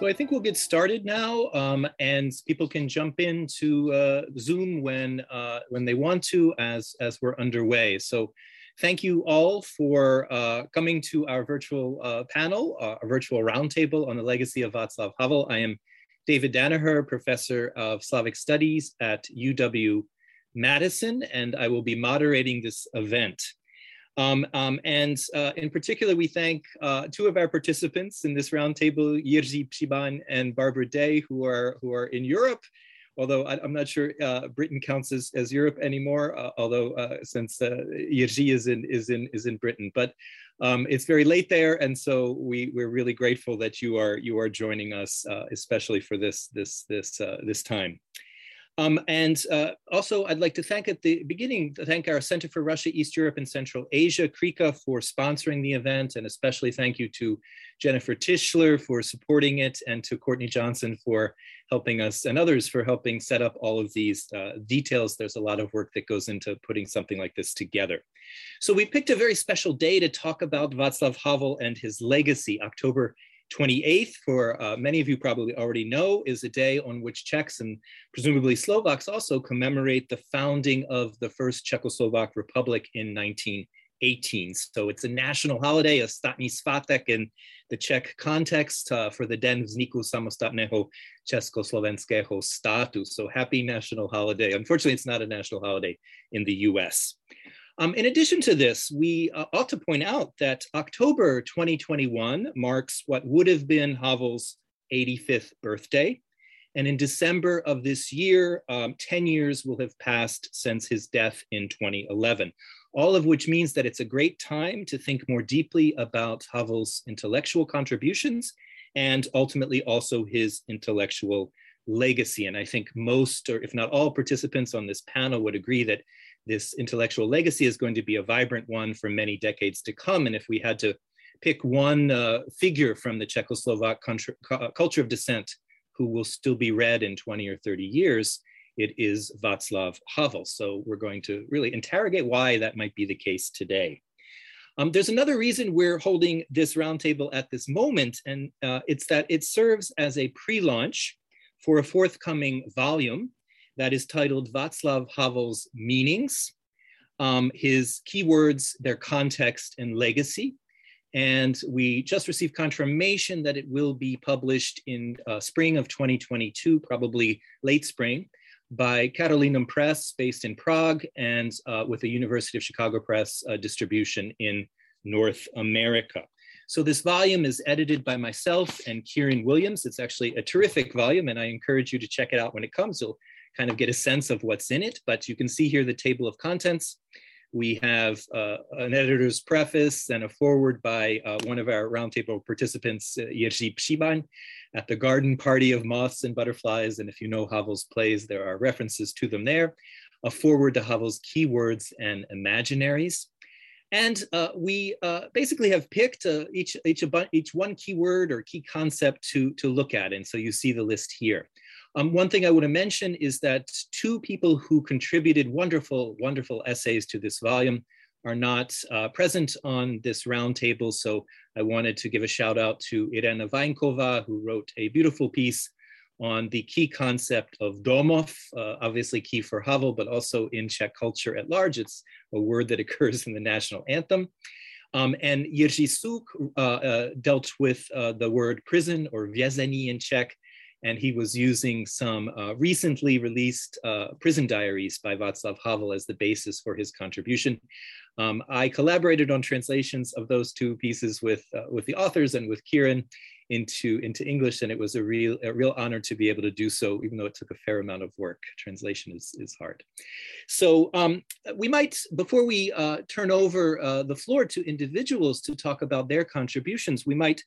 So I think we'll get started now, um, and people can jump into uh, Zoom when uh, when they want to, as as we're underway. So thank you all for uh, coming to our virtual uh, panel, uh, a virtual roundtable on the legacy of Václav Havel. I am David Danaher, professor of Slavic Studies at UW Madison, and I will be moderating this event. Um, um, and uh, in particular, we thank uh, two of our participants in this roundtable, Jiří Příbaň and Barbara Day, who are, who are in Europe, although I, am not sure uh, Britain counts as, as Europe anymore, uh, although uh, since uh, Jiří is in, is, in, is in Britain. But um, it's very late there, and so we, we're really grateful that you are, you are joining us, uh, especially for this, this, this, this time. Um, and uh, also, I'd like to thank at the beginning, to thank our Center for Russia, East Europe, and Central Asia, CREECA, for sponsoring the event, and especially thank you to Jennifer Tishler for supporting it, and to Courtney Johnson for helping us, and others for helping set up all of these uh, details. There's a lot of work that goes into putting something like this together. So we picked a very special day to talk about Václav Havel and his legacy, October 28th, for uh, many of you probably already know, is a day on which Czechs and presumably Slovaks also commemorate the founding of the first Czechoslovak Republic in 1918. So it's a national holiday, a státní svátek in the Czech context uh, for the Den vzniku samostatného Československého státu. So happy national holiday. Unfortunately, it's not a national holiday in the US. Um, in addition to this, we uh, ought to point out that October 2021 marks what would have been Havel's 85th birthday. And in December of this year, um, 10 years will have passed since his death in 2011, all of which means that it's a great time to think more deeply about Havel's intellectual contributions and ultimately also his intellectual legacy. And I think most, or if not all participants on this panel would agree that this intellectual legacy is going to be a vibrant one for many decades to come. And if we had to pick one uh, figure from the Czechoslovak culture of dissent who will still be read in 20 or 30 years, it is Václav Havel. So we're going to really interrogate why that might be the case today. Um, there's another reason we're holding this roundtable at this moment, and uh, it's that it serves as a pre-launch for a forthcoming volume that is titled Václav Havel's Meanings, um, his keywords, their context and legacy. And we just received confirmation that it will be published in uh, spring of 2022, probably late spring, by Karolinum Press based in Prague and uh, with the University of Chicago Press uh, distribution in North America. So this volume is edited by myself and Kieran Williams. It's actually a terrific volume and I encourage you to check it out when it comes. You'll kind of get a sense of what's in it, but you can see here the table of contents. We have uh, an editor's preface and a foreword by uh, one of our roundtable participants, uh, Jiří Příbaň, at the Garden Party of Moths and Butterflies. And if you know Havel's plays, there are references to them there. A foreword to Havel's keywords and imaginaries. And uh, we uh, basically have picked uh, each, each, each one keyword or key concept to, to look at. And so you see the list here. Um, one thing I want to mention is that two people who contributed wonderful, wonderful essays to this volume are not uh, present on this roundtable. So I wanted to give a shout out to Irena Vaňková, who wrote a beautiful piece on the key concept of domov, uh, obviously key for Havel, but also in Czech culture at large. It's a word that occurs in the national anthem. Um, and Jiří Suk uh, uh, dealt with uh, the word prison or vězení in Czech, and he was using some uh, recently released uh, prison diaries by Václav Havel as the basis for his contribution. Um, I collaborated on translations of those two pieces with, uh, with the authors and with Kieran into, into English, and it was a real, a real honor to be able to do so, even though it took a fair amount of work. Translation is, is hard. So um, we might, before we uh, turn over uh, the floor to individuals to talk about their contributions, we might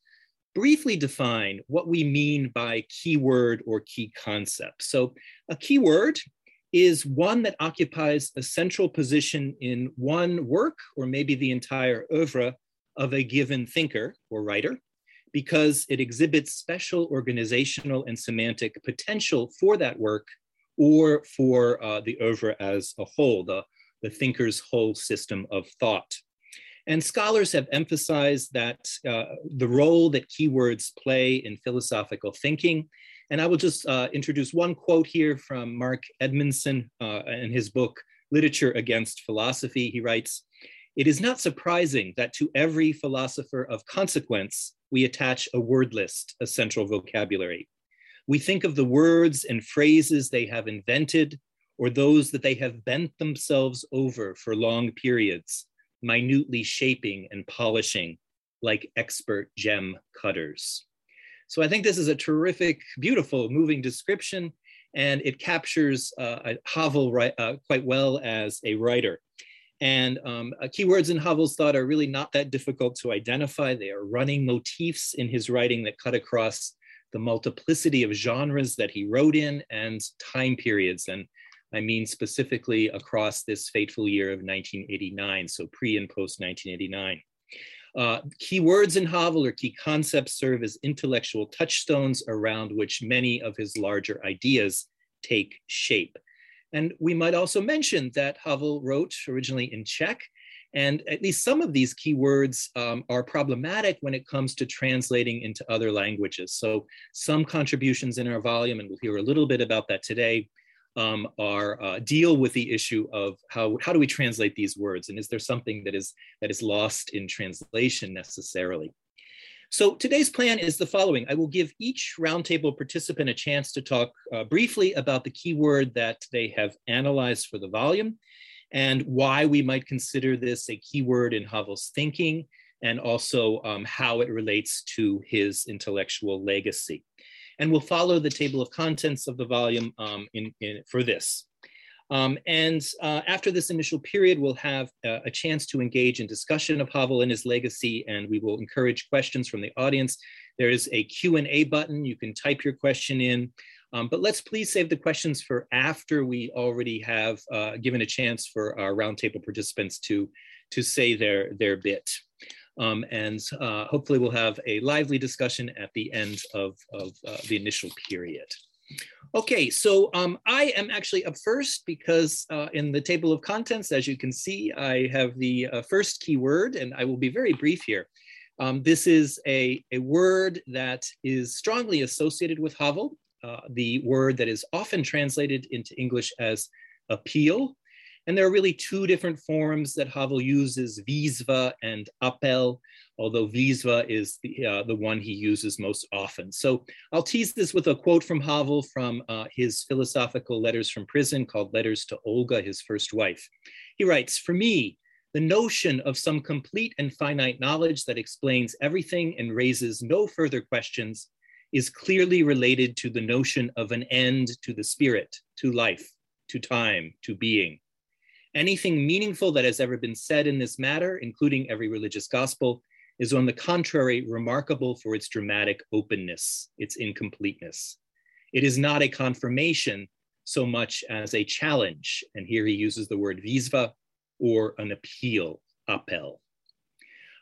briefly define what we mean by keyword or key concept. So a keyword is one that occupies a central position in one work or maybe the entire oeuvre of a given thinker or writer because it exhibits special organizational and semantic potential for that work or for uh, the oeuvre as a whole, the, the thinker's whole system of thought. And scholars have emphasized that uh, the role that keywords play in philosophical thinking. And I will just uh, introduce one quote here from Mark Edmundson uh, in his book, Literature Against Philosophy. He writes, it is not surprising that to every philosopher of consequence, we attach a word list, a central vocabulary. We think of the words and phrases they have invented or those that they have bent themselves over for long periods, minutely shaping and polishing like expert gem cutters. So I think this is a terrific, beautiful, moving description, and it captures uh, Havel uh, quite well as a writer. And um, uh, keywords in Havel's thought are really not that difficult to identify. They are running motifs in his writing that cut across the multiplicity of genres that he wrote in and time periods. And I mean specifically across this fateful year of 1989, so pre and post 1989. Uh, key words in Havel or key concepts serve as intellectual touchstones around which many of his larger ideas take shape. And we might also mention that Havel wrote originally in Czech, and at least some of these keywords um, are problematic when it comes to translating into other languages. So some contributions in our volume, and we'll hear a little bit about that today, um, are uh, deal with the issue of how, how do we translate these words? And is there something that is, that is lost in translation necessarily? So today's plan is the following. I will give each roundtable participant a chance to talk uh, briefly about the keyword that they have analyzed for the volume and why we might consider this a keyword in Havel's thinking and also um, how it relates to his intellectual legacy. And we'll follow the table of contents of the volume um, in, in, for this. Um, and uh, after this initial period, we'll have uh, a chance to engage in discussion of Havel and his legacy, and we will encourage questions from the audience. There is a Q&A button. You can type your question in, um, but let's please save the questions for after we already have uh, given a chance for our roundtable participants to, to say their, their bit. Um, and uh, hopefully we'll have a lively discussion at the end of, of uh, the initial period. Okay, so um, I am actually up first because uh, in the table of contents, as you can see, I have the uh, first keyword and I will be very brief here. Um, this is a, a word that is strongly associated with Havel, uh, the word that is often translated into English as appeal. And there are really two different forms that Havel uses, výzva and apel, although výzva is the, uh, the one he uses most often. So I'll tease this with a quote from Havel from uh, his philosophical letters from prison called Letters to Olga, his first wife. He writes, for me, the notion of some complete and finite knowledge that explains everything and raises no further questions is clearly related to the notion of an end to the spirit, to life, to time, to being. Anything meaningful that has ever been said in this matter, including every religious gospel, is on the contrary remarkable for its dramatic openness, its incompleteness. It is not a confirmation so much as a challenge, and here he uses the word výzva or an appeal, apel.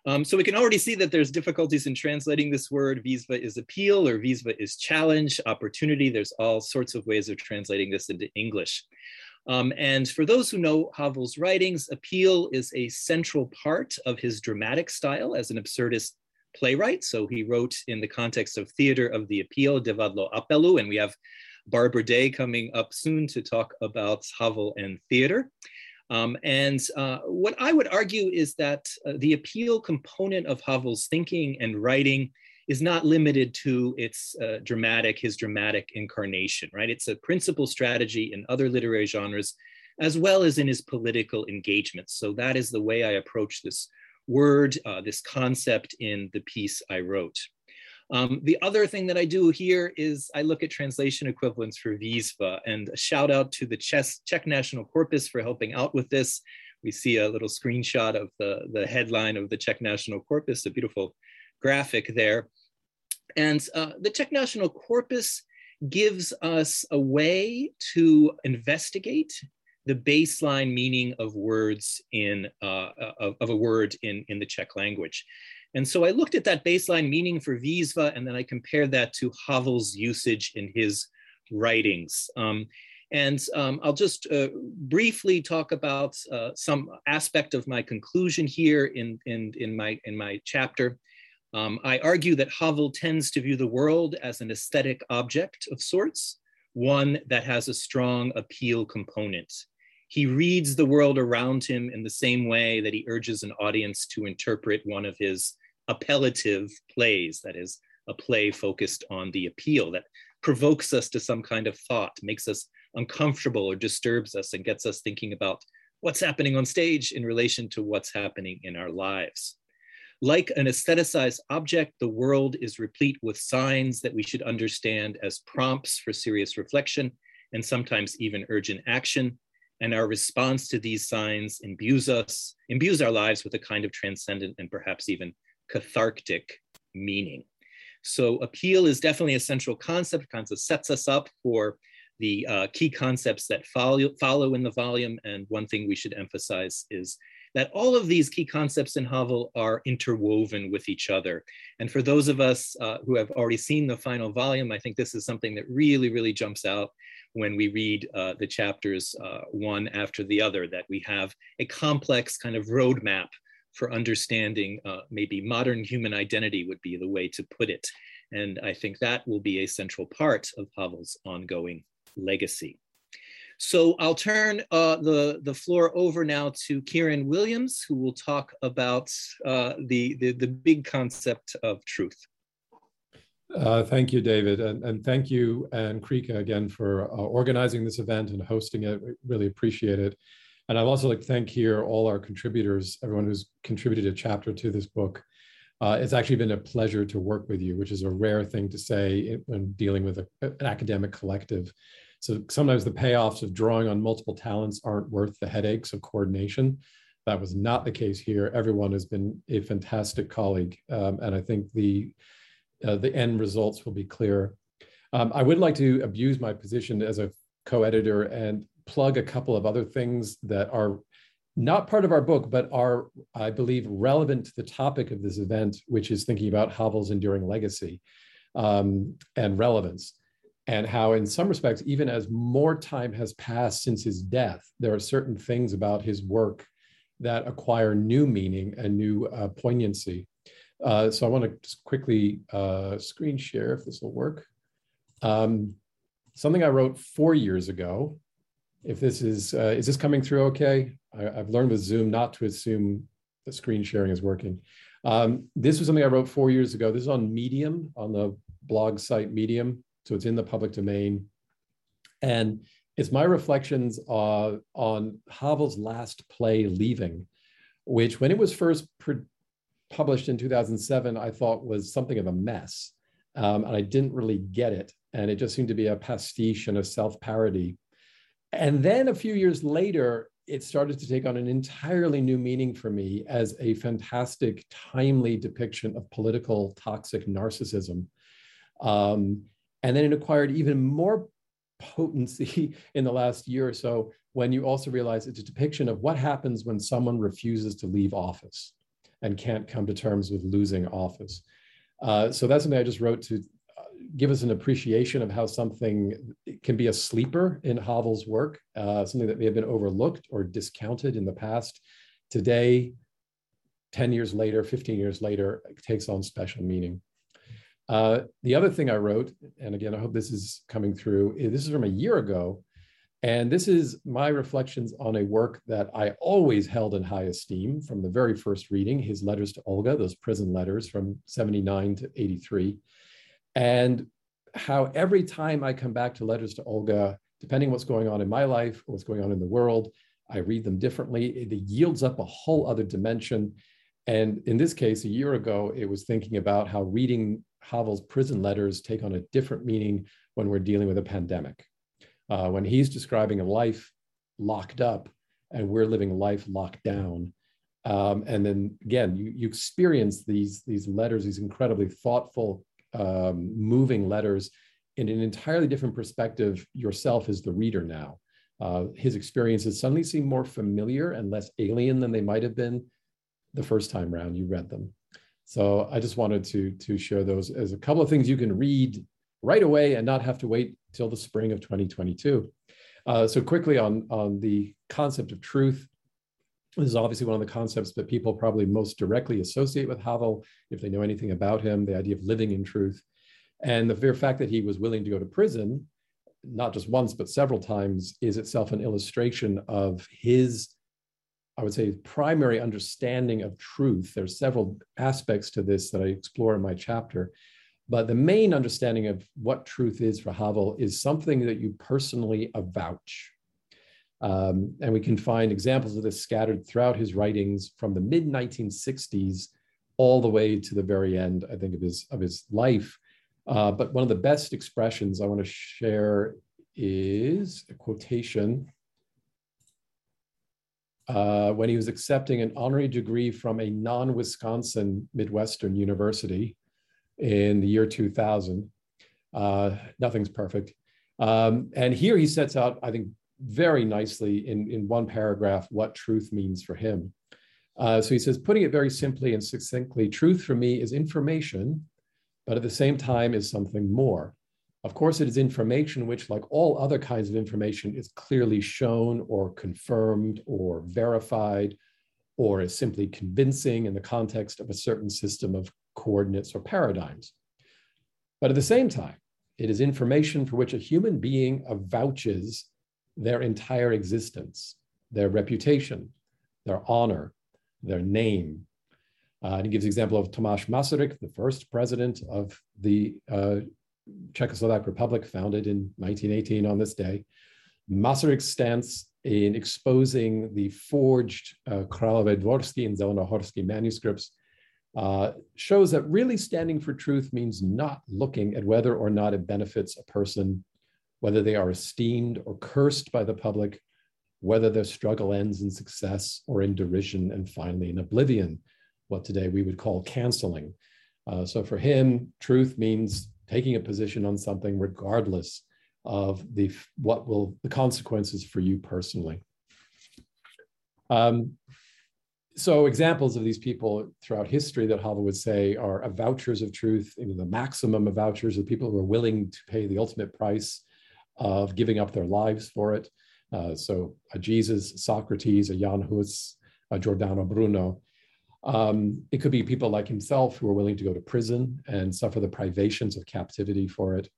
Um, so we can already see that there's difficulties in translating this word. Výzva is appeal or výzva is challenge, opportunity. There's all sorts of ways of translating this into English. Um, and for those who know Havel's writings, appeal is a central part of his dramatic style as an absurdist playwright. So he wrote in the context of theater of the appeal, Divadlo Apelu, and we have Barbara Day coming up soon to talk about Havel and theater. Um, and uh, what I would argue is that uh, the appeal component of Havel's thinking and writing is not limited to its uh, dramatic, his dramatic incarnation, right? It's a principal strategy in other literary genres, as well as in his political engagements. So that is the way I approach this word, uh, this concept in the piece I wrote. Um, the other thing that I do here is I look at translation equivalents for Výzva and a shout out to the Czech National Corpus for helping out with this. We see a little screenshot of the, the headline of the Czech National Corpus, a beautiful graphic there. And uh, the Czech National Corpus gives us a way to investigate the baseline meaning of words in uh, of, of, a word in, in the Czech language. And so I looked at that baseline meaning for výzva, and then I compared that to Havel's usage in his writings. Um, and um, I'll just uh, briefly talk about uh, some aspect of my conclusion here in, in, in, my, in my chapter. Um, I argue that Havel tends to view the world as an aesthetic object of sorts, one that has a strong appeal component. He reads the world around him in the same way that he urges an audience to interpret one of his appellative plays, that is, a play focused on the appeal that provokes us to some kind of thought, makes us uncomfortable or disturbs us and gets us thinking about what's happening on stage in relation to what's happening in our lives. Like an aestheticized object, the world is replete with signs that we should understand as prompts for serious reflection and sometimes even urgent action. And our response to these signs imbues us, imbues our lives with a kind of transcendent and perhaps even cathartic meaning. So appeal is definitely a central concept, kind of sets us up for the uh, key concepts that follow, follow in the volume. And one thing we should emphasize is that all of these key concepts in Havel are interwoven with each other. And for those of us uh, who have already seen the final volume, I think this is something that really, really jumps out when we read uh, the chapters uh, one after the other, that we have a complex kind of roadmap for understanding uh, maybe modern human identity would be the way to put it. And I think that will be a central part of Havel's ongoing legacy. So I'll turn uh, the, the floor over now to Kieran Williams, who will talk about uh, the, the, the, big concept of truth. Uh, thank you, David. And, and thank you and CREECA again for uh, organizing this event and hosting it. We really appreciate it. And I'd also like to thank here all our contributors, everyone who's contributed a chapter to this book. Uh, it's actually been a pleasure to work with you, which is a rare thing to say when dealing with a, an academic collective. So sometimes the payoffs of drawing on multiple talents aren't worth the headaches of coordination. That was not the case here. Everyone has been a fantastic colleague, um, and I think the uh, the end results will be clear. Um, I would like to abuse my position as a co-editor and plug a couple of other things that are not part of our book, but are, I believe, relevant to the topic of this event, which is thinking about Havel's enduring legacy um, and relevance and how in some respects even as more time has passed since his death there are certain things about his work that acquire new meaning and new uh, poignancy. Uh, so i want to just quickly uh, screen share if this will work. Um, something i wrote four years ago if this is uh, is this coming through okay? I, have learned with zoom not to assume the screen sharing is working. Um, this was something i wrote four years ago. This is on medium on the blog site medium so it's in the public domain. And it's my reflections uh, on Havel's last play, Leaving, which when it was first published in 2007, I thought was something of a mess. Um, and I didn't really get it. And it just seemed to be a pastiche and a self parody. And then a few years later, it started to take on an entirely new meaning for me as a fantastic, timely depiction of political toxic narcissism. Um, and then it acquired even more potency in the last year or so when you also realize it's a depiction of what happens when someone refuses to leave office and can't come to terms with losing office. Uh, so that's something I just wrote to uh, give us an appreciation of how something can be a sleeper in Havel's work, uh, something that may have been overlooked or discounted in the past. Today, 10 years later, 15 years later, takes on special meaning. Uh, the other thing I wrote, and again, I hope this is coming through, this is from a year ago. And this is my reflections on a work that I always held in high esteem from the very first reading, his letters to Olga, those prison letters from 79 to 83. And how every time I come back to letters to Olga, depending what's going on in my life what's going on in the world, I read them differently. It yields up a whole other dimension. And in this case, a year ago, it was thinking about how reading Havel's prison letters take on a different meaning when we're dealing with a pandemic. Uh, when he's describing a life locked up and we're living life locked down. Um, and then again, you, you experience these, these letters, these incredibly thoughtful, um, moving letters in an entirely different perspective yourself as the reader now. Uh, his experiences suddenly seem more familiar and less alien than they might have been the first time round you read them. So I just wanted to, to share those as a couple of things you can read right away and not have to wait till the spring of 2022. Uh, so quickly on, on the concept of truth, this is obviously one of the concepts that people probably most directly associate with Havel, if they know anything about him, the idea of living in truth. And the very fact that he was willing to go to prison, not just once, but several times, is itself an illustration of his, I would say, primary understanding of truth. There's several aspects to this that I explore in my chapter. But the main understanding of what truth is for Havel is something that you personally avouch. Um, and we can find examples of this scattered throughout his writings from the mid 1960s all the way to the very end, I think, of his, of his life. Uh, but one of the best expressions I want to share is a quotation uh, when he was accepting an honorary degree from a non Wisconsin Midwestern university in the year 2000. Uh, nothing's perfect. Um, and here he sets out, I think, very nicely in, in one paragraph what truth means for him. Uh, so he says, putting it very simply and succinctly, truth for me is information but at the same time is something more. Of course, it is information which, like all other kinds of information, is clearly shown or confirmed or verified or is simply convincing in the context of a certain system of coordinates or paradigms. But at the same time, it is information for which a human being avouches their entire existence, their reputation, their honor, their name, uh, and he gives example of Tomáš Masaryk, the first president of the uh, Czechoslovak Republic, founded in 1918 on this day. Masaryk's stance in exposing the forged uh, Králové Dvorsky and Zelenohorsky manuscripts uh, shows that really standing for truth means not looking at whether or not it benefits a person, whether they are esteemed or cursed by the public, whether their struggle ends in success or in derision and finally in oblivion what today we would call canceling. Uh, so for him, truth means taking a position on something regardless of the what will the consequences for you personally. Um, so examples of these people throughout history that Havel would say are vouchers of truth, you know, the maximum of vouchers of people who are willing to pay the ultimate price of giving up their lives for it. Uh, so a Jesus, Socrates, a Jan Hus, a Giordano Bruno, um, it could be people like himself who are willing to go to prison and suffer the privations of captivity for it.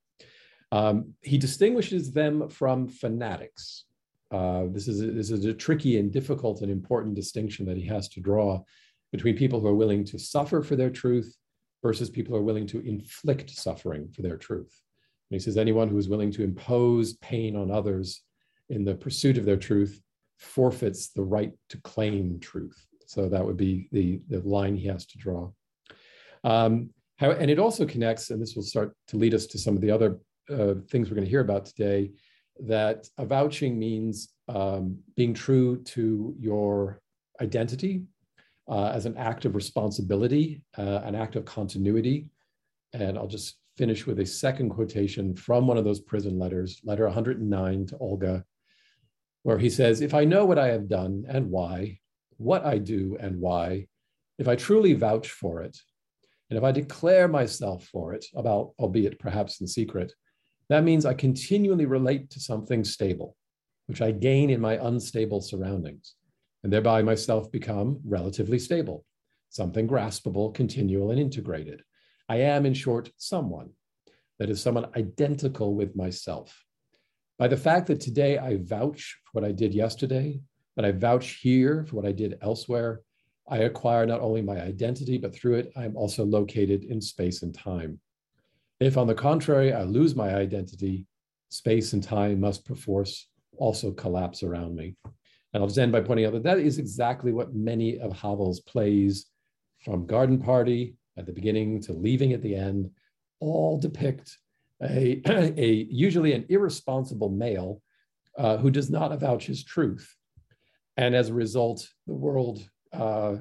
Um, he distinguishes them from fanatics. Uh, this, is a, this is a tricky and difficult and important distinction that he has to draw between people who are willing to suffer for their truth versus people who are willing to inflict suffering for their truth. And he says anyone who is willing to impose pain on others in the pursuit of their truth forfeits the right to claim truth. So that would be the, the line he has to draw. Um, how, and it also connects, and this will start to lead us to some of the other uh, things we're going to hear about today, that avouching means um, being true to your identity uh, as an act of responsibility, uh, an act of continuity. And I'll just finish with a second quotation from one of those prison letters, letter 109 to Olga, where he says, If I know what I have done and why, what I do and why, if I truly vouch for it, and if I declare myself for it, about, albeit perhaps in secret, that means I continually relate to something stable, which I gain in my unstable surroundings, and thereby myself become relatively stable, something graspable, continual, and integrated. I am, in short, someone that is someone identical with myself. By the fact that today I vouch for what I did yesterday, but I vouch here for what I did elsewhere. I acquire not only my identity, but through it, I'm also located in space and time. If, on the contrary, I lose my identity, space and time must perforce also collapse around me. And I'll just end by pointing out that that is exactly what many of Havel's plays, from Garden Party at the beginning to Leaving at the end, all depict a, a usually an irresponsible male uh, who does not avouch his truth and as a result, the world uh,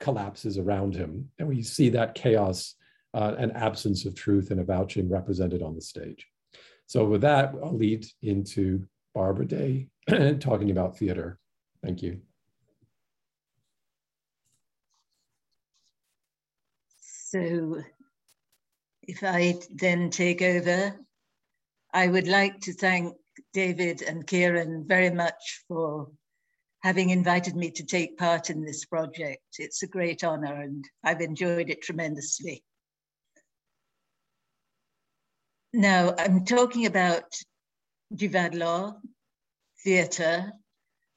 collapses around him. And we see that chaos uh, and absence of truth and avouching represented on the stage. So with that, I'll lead into Barbara Day talking about theater. Thank you. So if I then take over, I would like to thank David and Kieran very much for having invited me to take part in this project. It's a great honor and I've enjoyed it tremendously. Now, I'm talking about Divadlo theatre,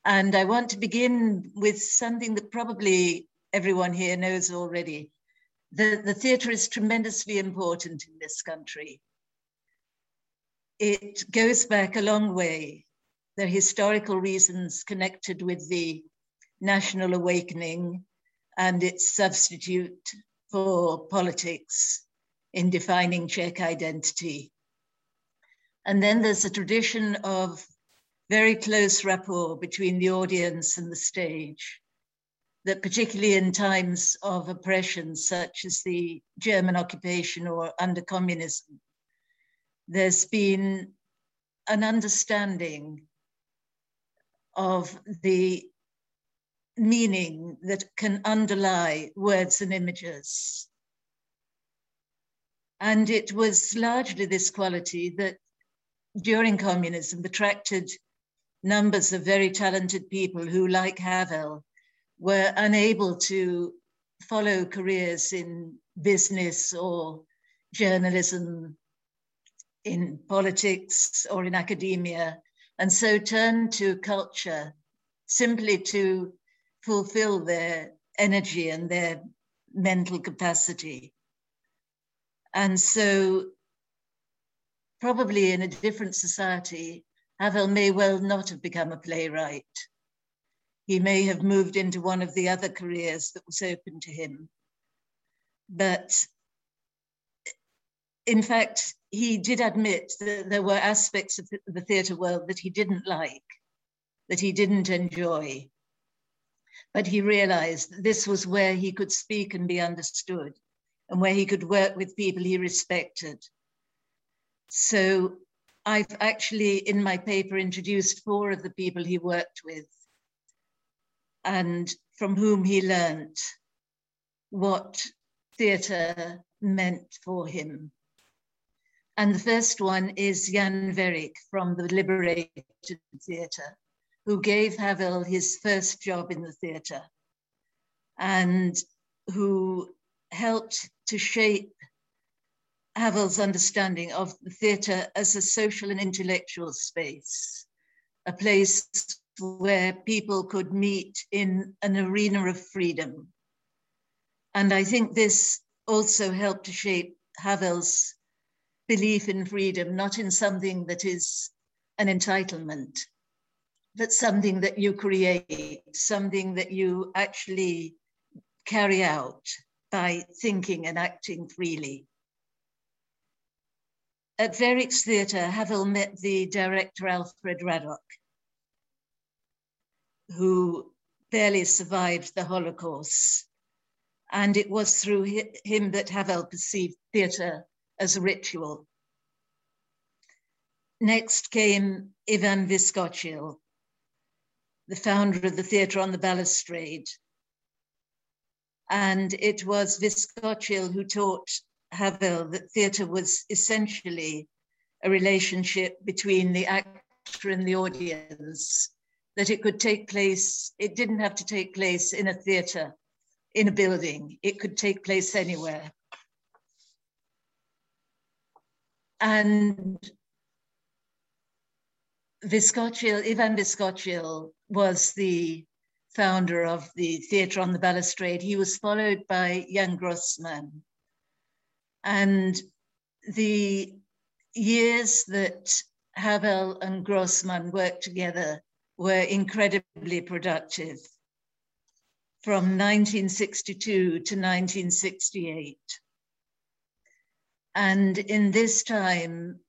and I want to begin with something that probably everyone here knows already. The, the theatre is tremendously important in this country. It goes back a long way. Are historical reasons connected with the national awakening and its substitute for politics in defining Czech identity. And then there's a tradition of very close rapport between the audience and the stage, that particularly in times of oppression, such as the German occupation or under communism, there's been an understanding of the meaning that can underlie words and images. And it was largely this quality that during communism attracted numbers of very talented people who, like Havel, were unable to follow careers in business or journalism, in politics or in academia, and so turn to culture simply to fulfill their energy and their mental capacity. And so, probably in a different society, Havel may well not have become a playwright. He may have moved into one of the other careers that was open to him. But in fact, he did admit that there were aspects of the theatre world that he didn't like, that he didn't enjoy. But he realized that this was where he could speak and be understood and where he could work with people he respected. So I've actually, in my paper, introduced four of the people he worked with and from whom he learnt what theatre meant for him. And the first one is Jan Werich from the Liberated Theatre, who gave Havel his first job in the theatre and who helped to shape Havel's understanding of the theatre as a social and intellectual space, a place where people could meet in an arena of freedom. And I think this also helped to shape Havel's belief in freedom, not in something that is an entitlement, but something that you create, something that you actually carry out by thinking and acting freely. At Werich's Theatre, Havel met the director Alfred Radok, who barely survived the Holocaust. And it was through him that Havel perceived theatre as a ritual. Next came Ivan Vyskočil, the founder of the theatre on the balustrade, and it was Vyskočil who taught Havel that theatre was essentially a relationship between the actor and the audience, that it could take place, it didn't have to take place in a theatre, in a building, it could take place anywhere. And Vyskočil, Ivan Vyskočil was the founder of the Theatre on the Balustrade. He was followed by Jan Grossman. And the years that Havel and Grossman worked together were incredibly productive from 1962 to 1968. And in this time,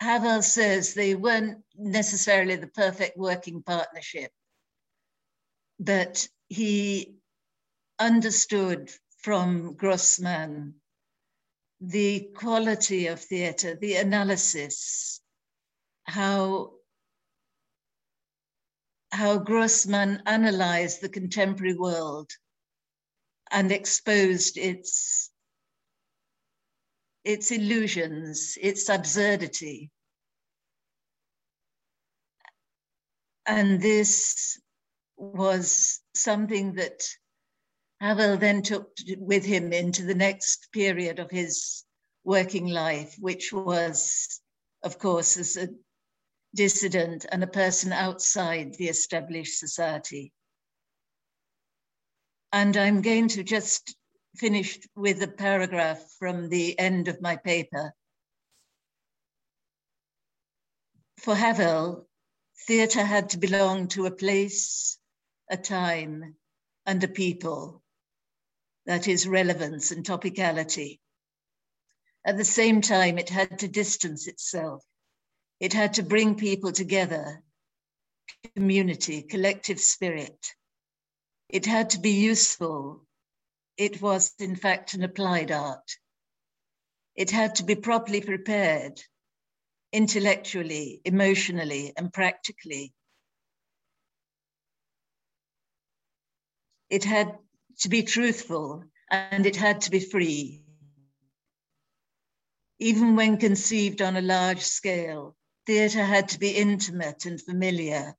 Havel says they weren't necessarily the perfect working partnership, but he understood from Grossman the quality of theatre, the analysis, how how Grossman analyzed the contemporary world and exposed its its illusions, its absurdity. And this was something that Havel then took with him into the next period of his working life, which was, of course, as a dissident and a person outside the established society. And I'm going to just finish with a paragraph from the end of my paper. For Havel, theatre had to belong to a place, a time, and a people. That is relevance and topicality. At the same time, it had to distance itself. It had to bring people together, community, collective spirit. It had to be useful. It was, in fact, an applied art. It had to be properly prepared, intellectually, emotionally, and practically. It had to be truthful and it had to be free. Even when conceived on a large scale, theatre had to be intimate and familiar.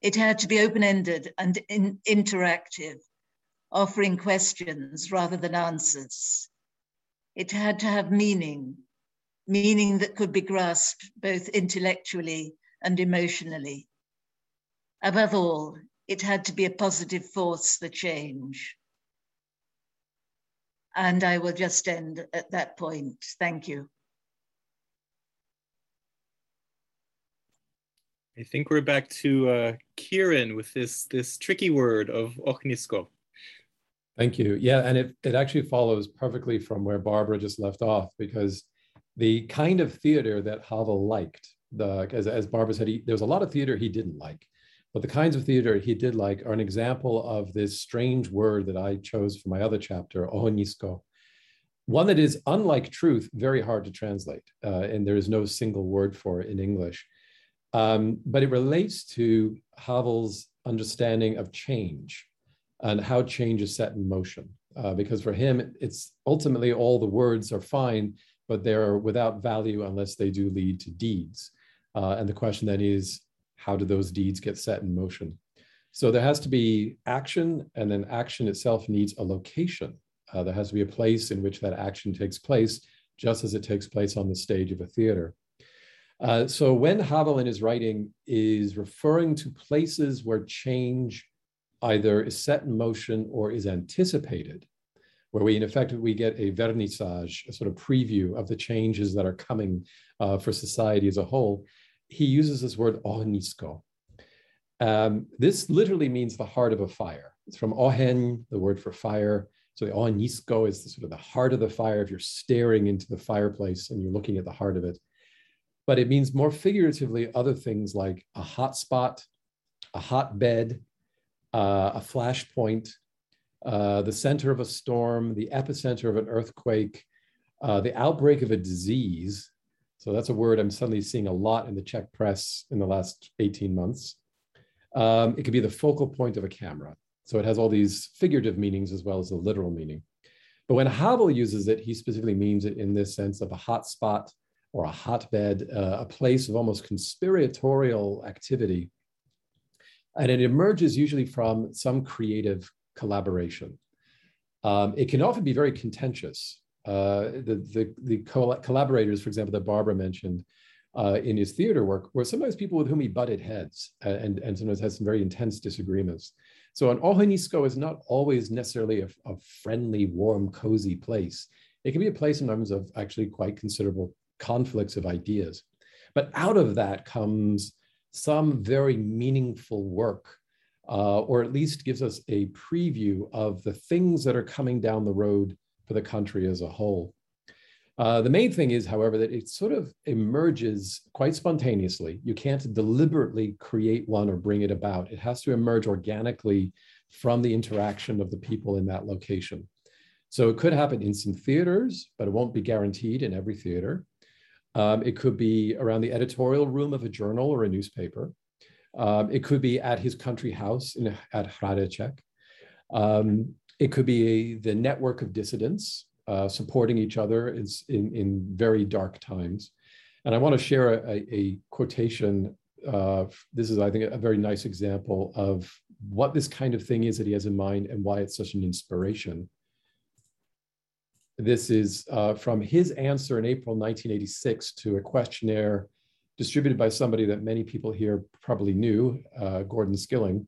It had to be open ended and in interactive, offering questions rather than answers. It had to have meaning, meaning that could be grasped both intellectually and emotionally. Above all, it had to be a positive force for change. And I will just end at that point. Thank you. I think we're back to uh, Kieran with this this tricky word of Ohnisko. Thank you. Yeah, and it, it actually follows perfectly from where Barbara just left off because the kind of theater that Havel liked, the as, as Barbara said, he, there was a lot of theater he didn't like, but the kinds of theater he did like are an example of this strange word that I chose for my other chapter, ohnisko, one that is unlike truth, very hard to translate, uh, and there is no single word for it in English. Um, but it relates to Havel's understanding of change and how change is set in motion. Uh, because for him, it's ultimately all the words are fine, but they're without value unless they do lead to deeds. Uh, and the question then is, how do those deeds get set in motion? So there has to be action, and then action itself needs a location. Uh, there has to be a place in which that action takes place, just as it takes place on the stage of a theater. Uh, so when Havel in his writing is referring to places where change either is set in motion or is anticipated, where we in effect we get a vernissage, a sort of preview of the changes that are coming uh, for society as a whole, he uses this word ohnisko. Um, this literally means the heart of a fire. It's from ohen, the word for fire. So the ohnisko is the, sort of the heart of the fire. If you're staring into the fireplace and you're looking at the heart of it, but it means more figuratively other things like a hot spot, a hotbed, uh, a flashpoint, uh, the center of a storm, the epicenter of an earthquake, uh, the outbreak of a disease. So that's a word I'm suddenly seeing a lot in the Czech press in the last 18 months. Um, it could be the focal point of a camera. So it has all these figurative meanings as well as the literal meaning. But when Havel uses it, he specifically means it in this sense of a hot spot, or a hotbed, uh, a place of almost conspiratorial activity. And it emerges usually from some creative collaboration. Um, it can often be very contentious. Uh, the the, the collaborators, for example, that Barbara mentioned uh, in his theater work, were sometimes people with whom he butted heads and, and sometimes had some very intense disagreements. So an ohnisko is not always necessarily a, a friendly, warm, cozy place. It can be a place in terms of actually quite considerable conflicts of ideas. But out of that comes some very meaningful work, uh, or at least gives us a preview of the things that are coming down the road for the country as a whole. Uh, the main thing is, however, that it sort of emerges quite spontaneously. You can't deliberately create one or bring it about. It has to emerge organically from the interaction of the people in that location. So it could happen in some theaters, but it won't be guaranteed in every theater. Um, it could be around the editorial room of a journal or a newspaper. Um, it could be at his country house in, at Hradeček. Um, it could be a, the network of dissidents uh, supporting each other in, in, in, very dark times. And I want to share a, a quotation. Uh, this is, I think, a very nice example of what this kind of thing is that he has in mind and why it's such an inspiration. This is uh, from his answer in April 1986 to a questionnaire distributed by somebody that many people here probably knew, uh, Gordon Skilling.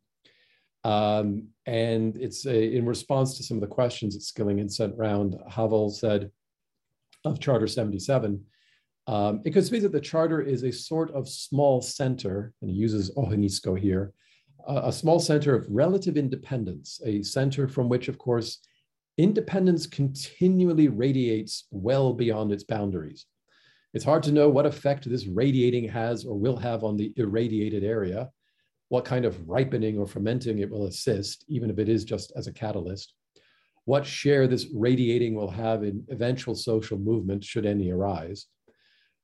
Um, and it's a, in response to some of the questions that Skilling had sent around, Havel said of Charter 77, um, it could be that the charter is a sort of small center, and he uses ohnisko here, a small center of relative independence, a center from which, of course, independence continually radiates well beyond its boundaries. It's hard to know what effect this radiating has or will have on the irradiated area, what kind of ripening or fermenting it will assist, even if it is just as a catalyst, what share this radiating will have in eventual social movement, should any arise.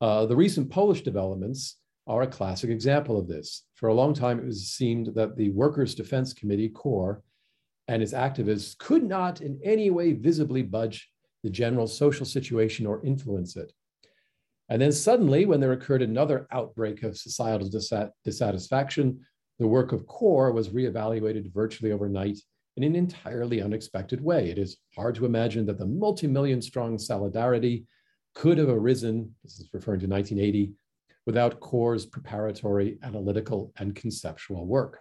Uh, the recent Polish developments are a classic example of this. For a long time, it was seemed that the Workers' Defense Committee, KOR, and its activists could not in any way visibly budge the general social situation or influence it. And then suddenly, when there occurred another outbreak of societal dissatisfaction, the work of KOR was reevaluated virtually overnight in an entirely unexpected way. It is hard to imagine that the multi-million strong solidarity could have arisen, this is referring to 1980, without KOR's preparatory, analytical, and conceptual work.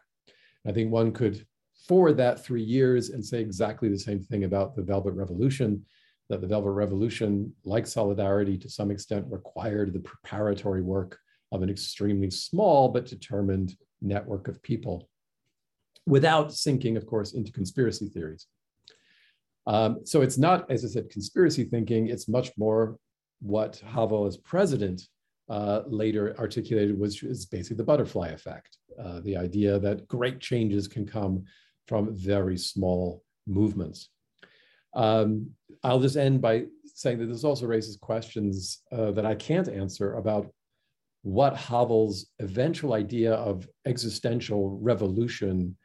I think one could forward that three years and say exactly the same thing about the Velvet Revolution, that the Velvet Revolution, like Solidarity, to some extent required the preparatory work of an extremely small but determined network of people without sinking, of course, into conspiracy theories. Um, so it's not, as I said, conspiracy thinking, it's much more what Havel as president uh, later articulated, which is basically the butterfly effect, uh, the idea that great changes can come from very small movements. Um, I'll just end by saying that this also raises questions uh, that I can't answer about what Havel's eventual idea of existential revolution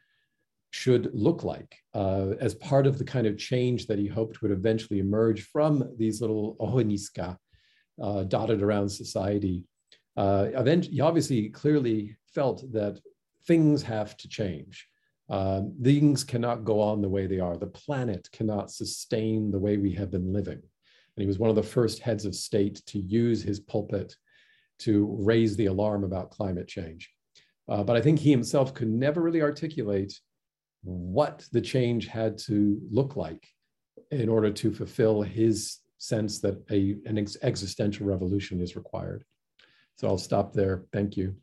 should look like uh, as part of the kind of change that he hoped would eventually emerge from these little ohniska uh, dotted around society. Uh, he obviously clearly felt that things have to change. Uh, things cannot go on the way they are. The planet cannot sustain the way we have been living. And he was one of the first heads of state to use his pulpit to raise the alarm about climate change. Uh, but I think he himself could never really articulate what the change had to look like in order to fulfill his sense that a, an ex existential revolution is required. So I'll stop there. Thank you.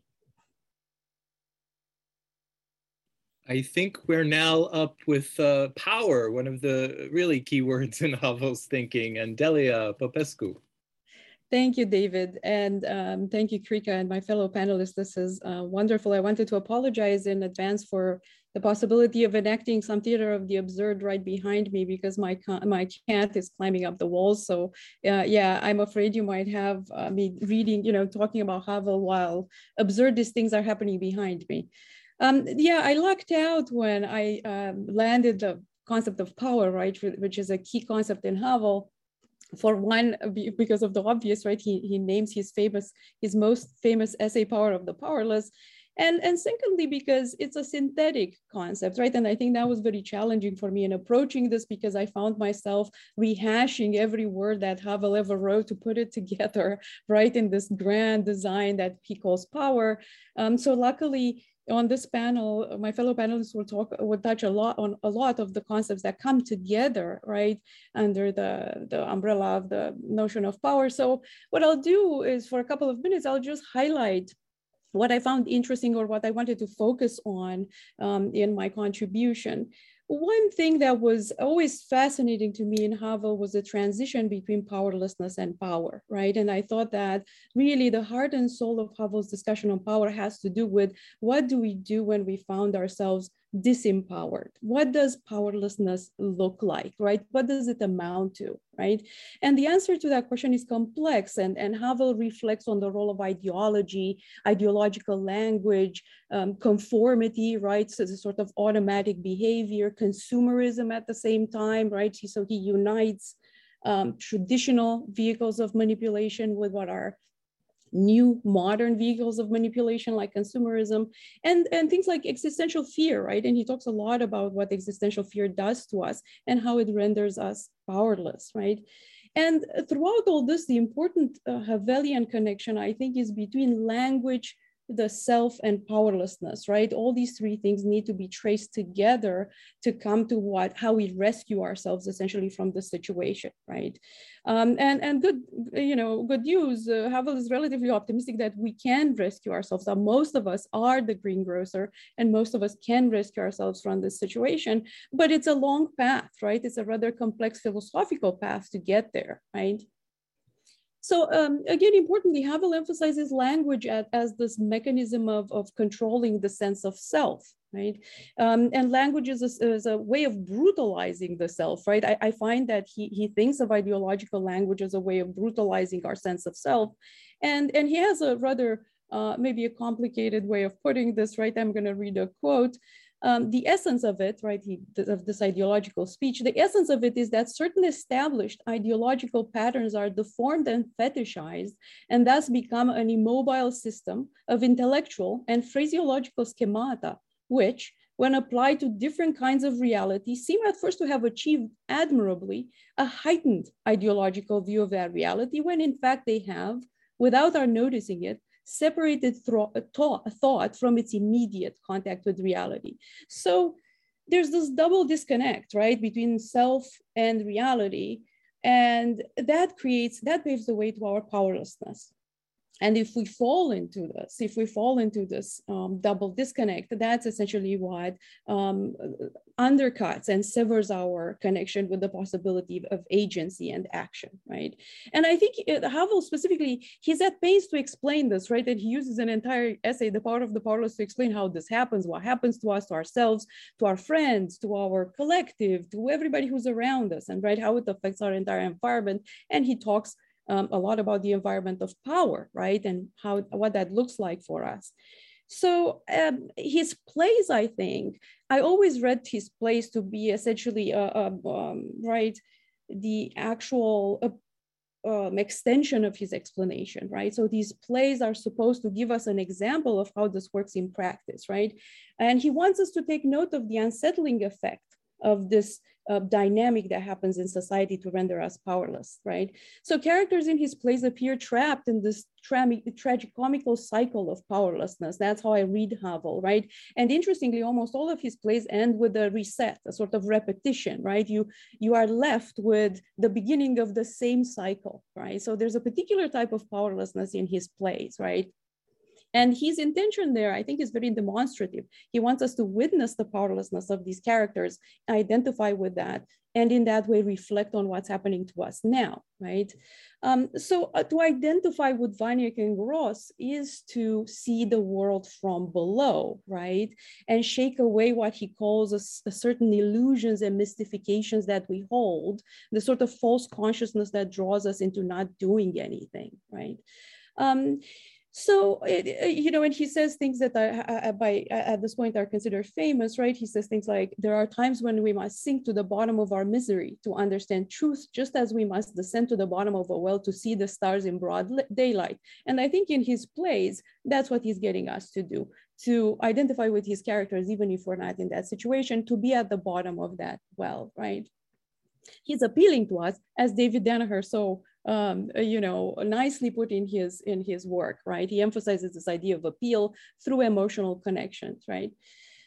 I think we're now up with uh, power, one of the really key words in Havel's thinking, and Delia Popescu. Thank you, David, and um, thank you, CREECA, and my fellow panelists. This is uh, wonderful. I wanted to apologize in advance for the possibility of enacting some theater of the absurd right behind me because my my cat is climbing up the walls. So uh, yeah, I'm afraid you might have uh, me reading, you know, talking about Havel while absurd these things are happening behind me. Um, yeah, I lucked out when I um, landed the concept of power, right, which is a key concept in Havel. For one, because of the obvious, right, he, he names his famous, his most famous essay, Power of the Powerless. And, and secondly, because it's a synthetic concept, right? And I think that was very challenging for me in approaching this because I found myself rehashing every word that Havel ever wrote to put it together, right, in this grand design that he calls power. Um, so luckily, on this panel, my fellow panelists will talk, will touch a lot on a lot of the concepts that come together, right, under the, the umbrella of the notion of power. So what I'll do is for a couple of minutes, I'll just highlight what I found interesting or what I wanted to focus on um, in my contribution. One thing that was always fascinating to me in Havel was the transition between powerlessness and power, right? And I thought that really the heart and soul of Havel's discussion on power has to do with what do we do when we found ourselves disempowered. What does powerlessness look like, right? What does it amount to, right? And the answer to that question is complex, and, and Havel reflects on the role of ideology, ideological language, um, conformity, right? So the sort of automatic behavior, consumerism at the same time, right? So he unites um, traditional vehicles of manipulation with what are new modern vehicles of manipulation like consumerism and, and things like existential fear, right? And he talks a lot about what existential fear does to us and how it renders us powerless, right? And throughout all this, the important uh, Havelian connection, I think, is between language, the self and powerlessness, right? All these three things need to be traced together to come to what, how we rescue ourselves essentially from the situation, right? Um, and, and good, you know, good news, uh, Havel is relatively optimistic that we can rescue ourselves. That most of us are the greengrocer and most of us can rescue ourselves from this situation, but it's a long path, right? It's a rather complex philosophical path to get there, right? So um, again, importantly, Havel emphasizes language as, as this mechanism of, of controlling the sense of self, right? Um, and language is a, is a, way of brutalizing the self, right? I, I, find that he, he thinks of ideological language as a way of brutalizing our sense of self. And, and he has a rather, uh, maybe a complicated way of putting this, right? I'm gonna read a quote um, the essence of it, right, he, of this ideological speech, the essence of it is that certain established ideological patterns are deformed and fetishized, and thus become an immobile system of intellectual and phraseological schemata, which, when applied to different kinds of reality, seem at first to have achieved admirably a heightened ideological view of that reality, when in fact they have, without our noticing it, separated uh, thought from its immediate contact with reality. So there's this double disconnect, right, between self and reality. And that creates, that paves the way to our powerlessness. And if we fall into this, if we fall into this um, double disconnect, that's essentially what um, undercuts and severs our connection with the possibility of agency and action, right? And I think uh, Havel specifically, he's at pains to explain this, right? That he uses an entire essay, The Power of the Powerless, to explain how this happens, what happens to us, to ourselves, to our friends, to our collective, to everybody who's around us, and right, how it affects our entire environment. And he talks um, a lot about the environment of power, right? And how what that looks like for us. So um, his plays, I think, I always read his plays to be essentially, uh, uh, um, right, the actual uh, um, extension of his explanation, right? So these plays are supposed to give us an example of how this works in practice, right? And he wants us to take note of the unsettling effect of this uh, dynamic that happens in society to render us powerless, right? So characters in his plays appear trapped in this tra tragic comical cycle of powerlessness. That's how I read Havel, right? And interestingly, almost all of his plays end with a reset, a sort of repetition, right? You, you are left with the beginning of the same cycle, right? So there's a particular type of powerlessness in his plays, right? And his intention there, I think, is very demonstrative. He wants us to witness the powerlessness of these characters, identify with that, and in that way reflect on what's happening to us now, right? Um, so uh, to identify with Vaněk and Gross is to see the world from below, right? And shake away what he calls a, a certain illusions and mystifications that we hold, the sort of false consciousness that draws us into not doing anything, right? Um, so, it, uh, you know, and he says things that are, uh, uh, by at this point are considered famous, right? He says things like, there are times when we must sink to the bottom of our misery to understand truth, just as we must descend to the bottom of a well to see the stars in broad daylight. And I think in his plays, that's what he's getting us to do, to identify with his characters, even if we're not in that situation, to be at the bottom of that well, right? He's appealing to us, as David Danaher so um, uh, you know, nicely put in his in his work, right? He emphasizes this idea of appeal through emotional connections, right?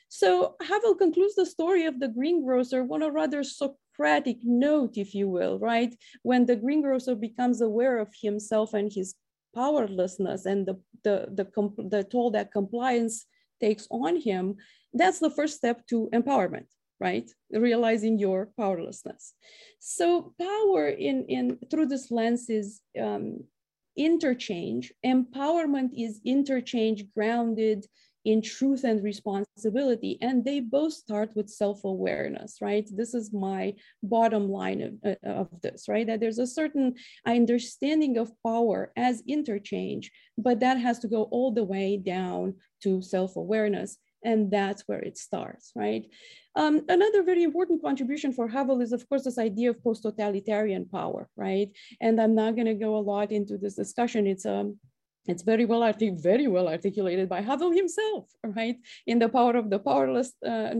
So Havel concludes the story of the greengrocer on a rather Socratic note, if you will, right? When the greengrocer becomes aware of himself and his powerlessness and the, the, the, the toll that compliance takes on him, that's the first step to empowerment, right? Realizing your powerlessness. So power in, in through this lens is um, interchange. Empowerment is interchange grounded in truth and responsibility. And they both start with self awareness, right? This is my bottom line of, uh, of this, right? That there's a certain understanding of power as interchange, but that has to go all the way down to self awareness. And that's where it starts, right? Um, another very important contribution for Havel is, of course, this idea of post-totalitarian power, right? And I'm not going to go a lot into this discussion. It's um, it's very well, artic- very well articulated by Havel himself, right? In The Power of the Powerless, uh,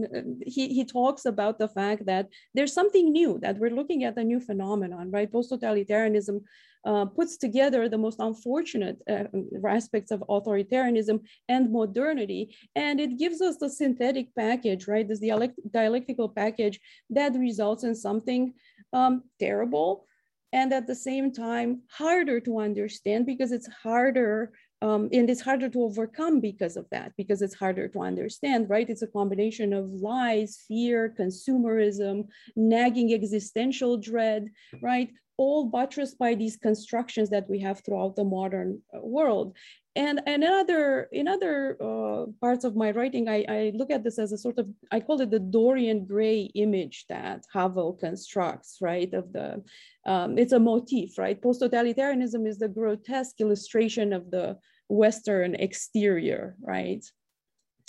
he, he talks about the fact that there's something new, that we're looking at a new phenomenon, right? Post-totalitarianism uh, puts together the most unfortunate uh, aspects of authoritarianism and modernity, and it gives us the synthetic package, right? This dialect- dialectical package that results in something um, terrible, and at the same time harder to understand because it's harder um, and it's harder to overcome because of that because it's harder to understand right? It's a combination of lies fear consumerism nagging existential dread right all buttressed by these constructions that we have throughout the modern uh, world and, and in other, in other uh, parts of my writing, I, I, look at this as a sort of, I call it the Dorian Gray image that Havel constructs, right? Of the, um, it's a motif, right? Post-totalitarianism is the grotesque illustration of the Western exterior, right?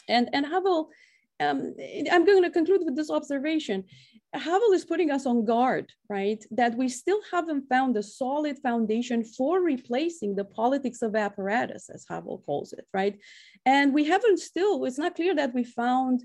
And, and Havel, um, I'm going to conclude with this observation. Havel is putting us on guard, right? That we still haven't found a solid foundation for replacing the politics of apparatus, as Havel calls it, right? And we haven't still, it's not clear that we found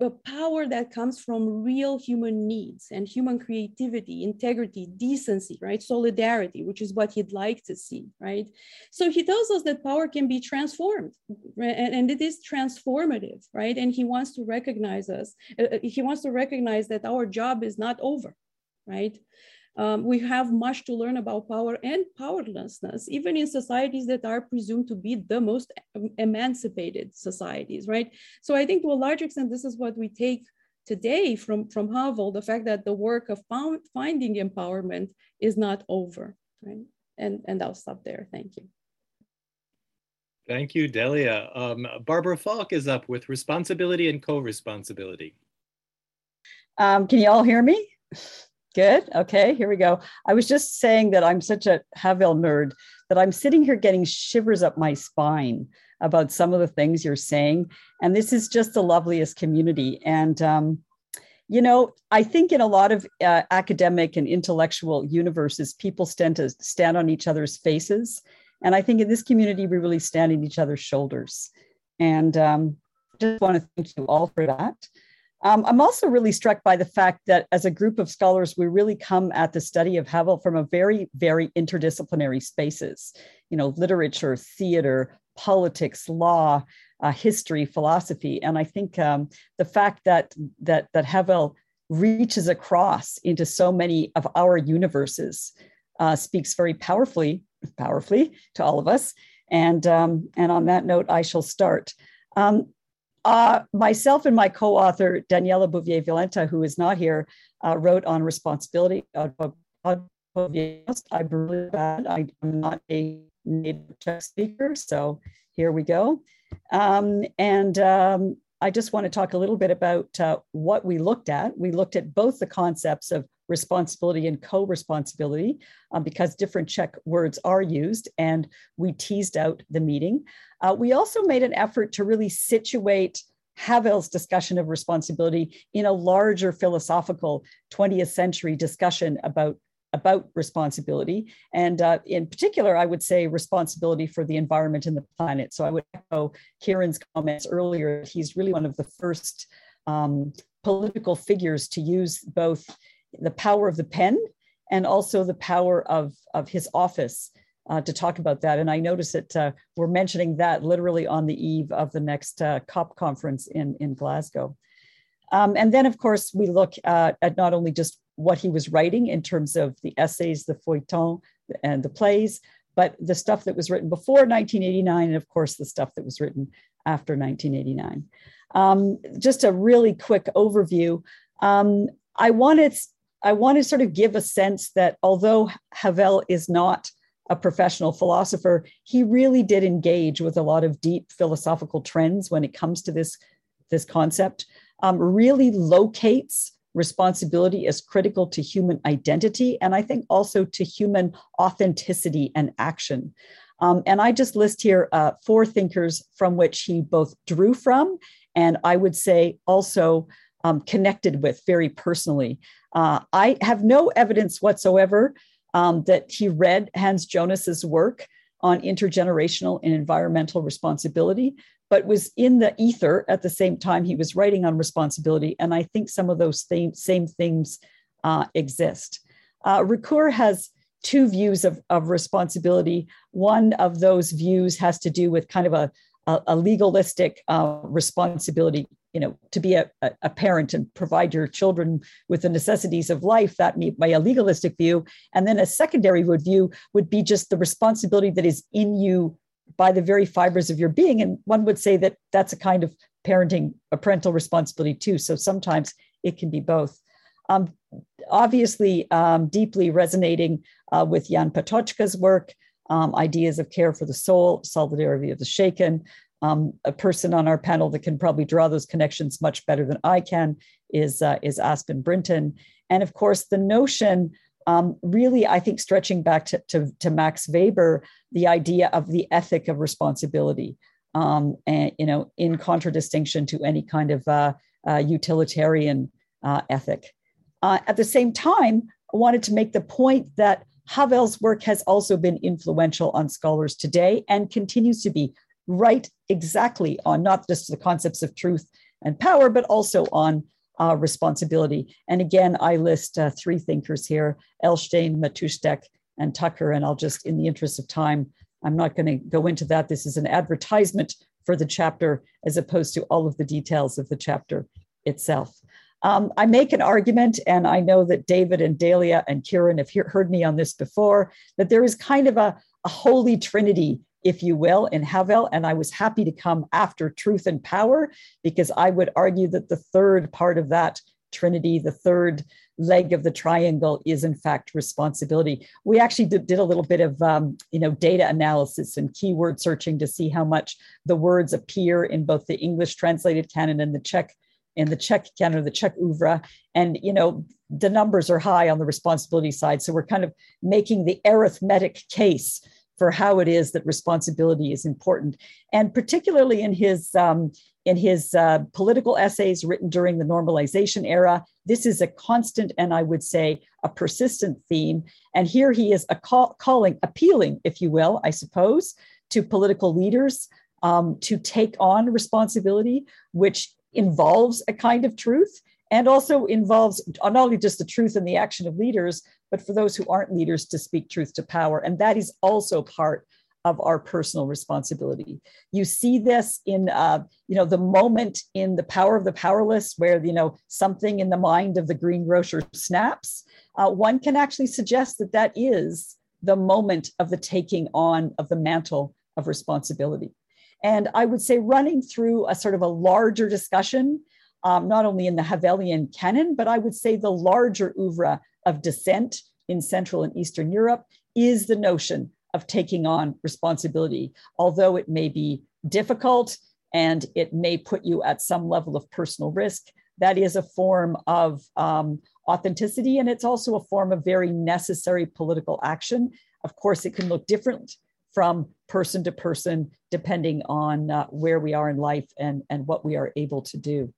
a power that comes from real human needs and human creativity, integrity, decency, right? Solidarity, which is what he'd like to see, right? So he tells us that power can be transformed and, and it is transformative, right? And he wants to recognize us, uh, uh he wants to recognize that our job is not over, right? Um, we have much to learn about power and powerlessness, even in societies that are presumed to be the most emancipated societies, right? So I think to a large extent, this is what we take today from, from Havel, the fact that the work of found, finding empowerment is not over, right? And, and I'll stop there, thank you. Thank you, Delia. Um, Barbara Falk is up with responsibility and co-responsibility. Um, can you all hear me? Good. Okay, here we go. I was just saying that I'm such a Havel nerd that I'm sitting here getting shivers up my spine about some of the things you're saying. And this is just the loveliest community. And, um, you know, I think in a lot of uh, academic and intellectual universes, people stand to stand on each other's faces. And I think in this community, we really stand on each other's shoulders. And um, just want to thank you all for that. Um, I'm also really struck by the fact that as a group of scholars, we really come at the study of Havel from a very, very interdisciplinary spaces, you know, literature, theater, politics, law, uh, history, philosophy. And I think um, the fact that, that, that Havel reaches across into so many of our universes uh, speaks very powerfully, powerfully to all of us. And, um, and on that note, I shall start. Um, uh, myself and my co-author Daniela Bouvier Valenta, who is not here, uh, wrote on responsibility. I'm really bad. I'm not a native Czech speaker, so here we go. Um, and um, I just want to talk a little bit about uh, what we looked at. We looked at both the concepts of responsibility and co-responsibility um, because different Czech words are used and we teased out the meeting. Uh, we also made an effort to really situate Havel's discussion of responsibility in a larger philosophical 20th century discussion about about responsibility. And uh, in particular, I would say responsibility for the environment and the planet. So I would echo Kieran's comments earlier. He's really one of the first um, political figures to use both the power of the pen and also the power of, of his office uh, to talk about that. And I notice that uh, we're mentioning that literally on the eve of the next uh, COP conference in, in Glasgow. Um, and then, of course, we look at, at not only just what he was writing in terms of the essays, the feuilleton, and the plays, but the stuff that was written before 1989, and of course, the stuff that was written after 1989. Um, just a really quick overview. Um, I wanted I want to sort of give a sense that although Havel is not a professional philosopher, he really did engage with a lot of deep philosophical trends when it comes to this, this concept, um, really locates responsibility as critical to human identity and I think also to human authenticity and action. Um, and I just list here uh, four thinkers from which he both drew from and I would say also um, connected with very personally. Uh, I have no evidence whatsoever um, that he read Hans Jonas's work on intergenerational and environmental responsibility, but was in the ether at the same time he was writing on responsibility. And I think some of those same, things uh, exist. Uh, Ricoeur has two views of, of responsibility. One of those views has to do with kind of a, a, a legalistic uh, responsibility you know to be a, a parent and provide your children with the necessities of life that by a legalistic view. And then a secondary would view would be just the responsibility that is in you by the very fibers of your being. And one would say that that's a kind of parenting a parental responsibility too. So sometimes it can be both. Um, obviously um, deeply resonating uh, with jan patočka's work um, ideas of care for the soul solidarity of the shaken um, a person on our panel that can probably draw those connections much better than I can is, uh, is Aspen Brinton. And of course, the notion, um, really, I think, stretching back to, to, to, Max Weber, the idea of the ethic of responsibility, um, and, you know, in contradistinction to any kind of uh, uh, utilitarian uh, ethic. Uh, at the same time, I wanted to make the point that Havel's work has also been influential on scholars today and continues to be right exactly on not just the concepts of truth and power, but also on uh, responsibility. And again, I list uh, three thinkers here Elshtain, Matuszek, and Tucker. And I'll just, in the interest of time, I'm not going to go into that. This is an advertisement for the chapter as opposed to all of the details of the chapter itself. Um, I make an argument, and I know that David and Dalia and Kieran have he- heard me on this before, that there is kind of a, a holy trinity if you will, in Havel. And I was happy to come after truth and power because I would argue that the third part of that trinity, the third leg of the triangle, is in fact responsibility. We actually did, did a little bit of um, you know data analysis and keyword searching to see how much the words appear in both the English translated canon and the Czech in the Czech canon, the Czech oeuvre, and you know the numbers are high on the responsibility side. So we're kind of making the arithmetic case for how it is that responsibility is important, and particularly in his um, in his uh, political essays written during the normalization era. This is a constant and I would say a persistent theme. And here he is a call, calling, appealing, if you will, I suppose, to political leaders um, to take on responsibility, which involves a kind of truth and also involves not only just the truth and the action of leaders, but for those who aren't leaders to speak truth to power. And that is also part of our personal responsibility. You see this in, uh, you know, the moment in the power of the powerless, where you know something in the mind of the greengrocer snaps. Uh, one can actually suggest that that is the moment of the taking on of the mantle of responsibility. And I would say, running through a sort of a larger discussion, um, not only in the Havelian canon, but I would say the larger oeuvre of dissent in Central and Eastern Europe is the notion of taking on responsibility, although it may be difficult and it may put you at some level of personal risk. That is a form of um, authenticity, and it's also a form of very necessary political action. Of course, it can look different from person to person, depending on uh, where we are in life and, and what we are able to do.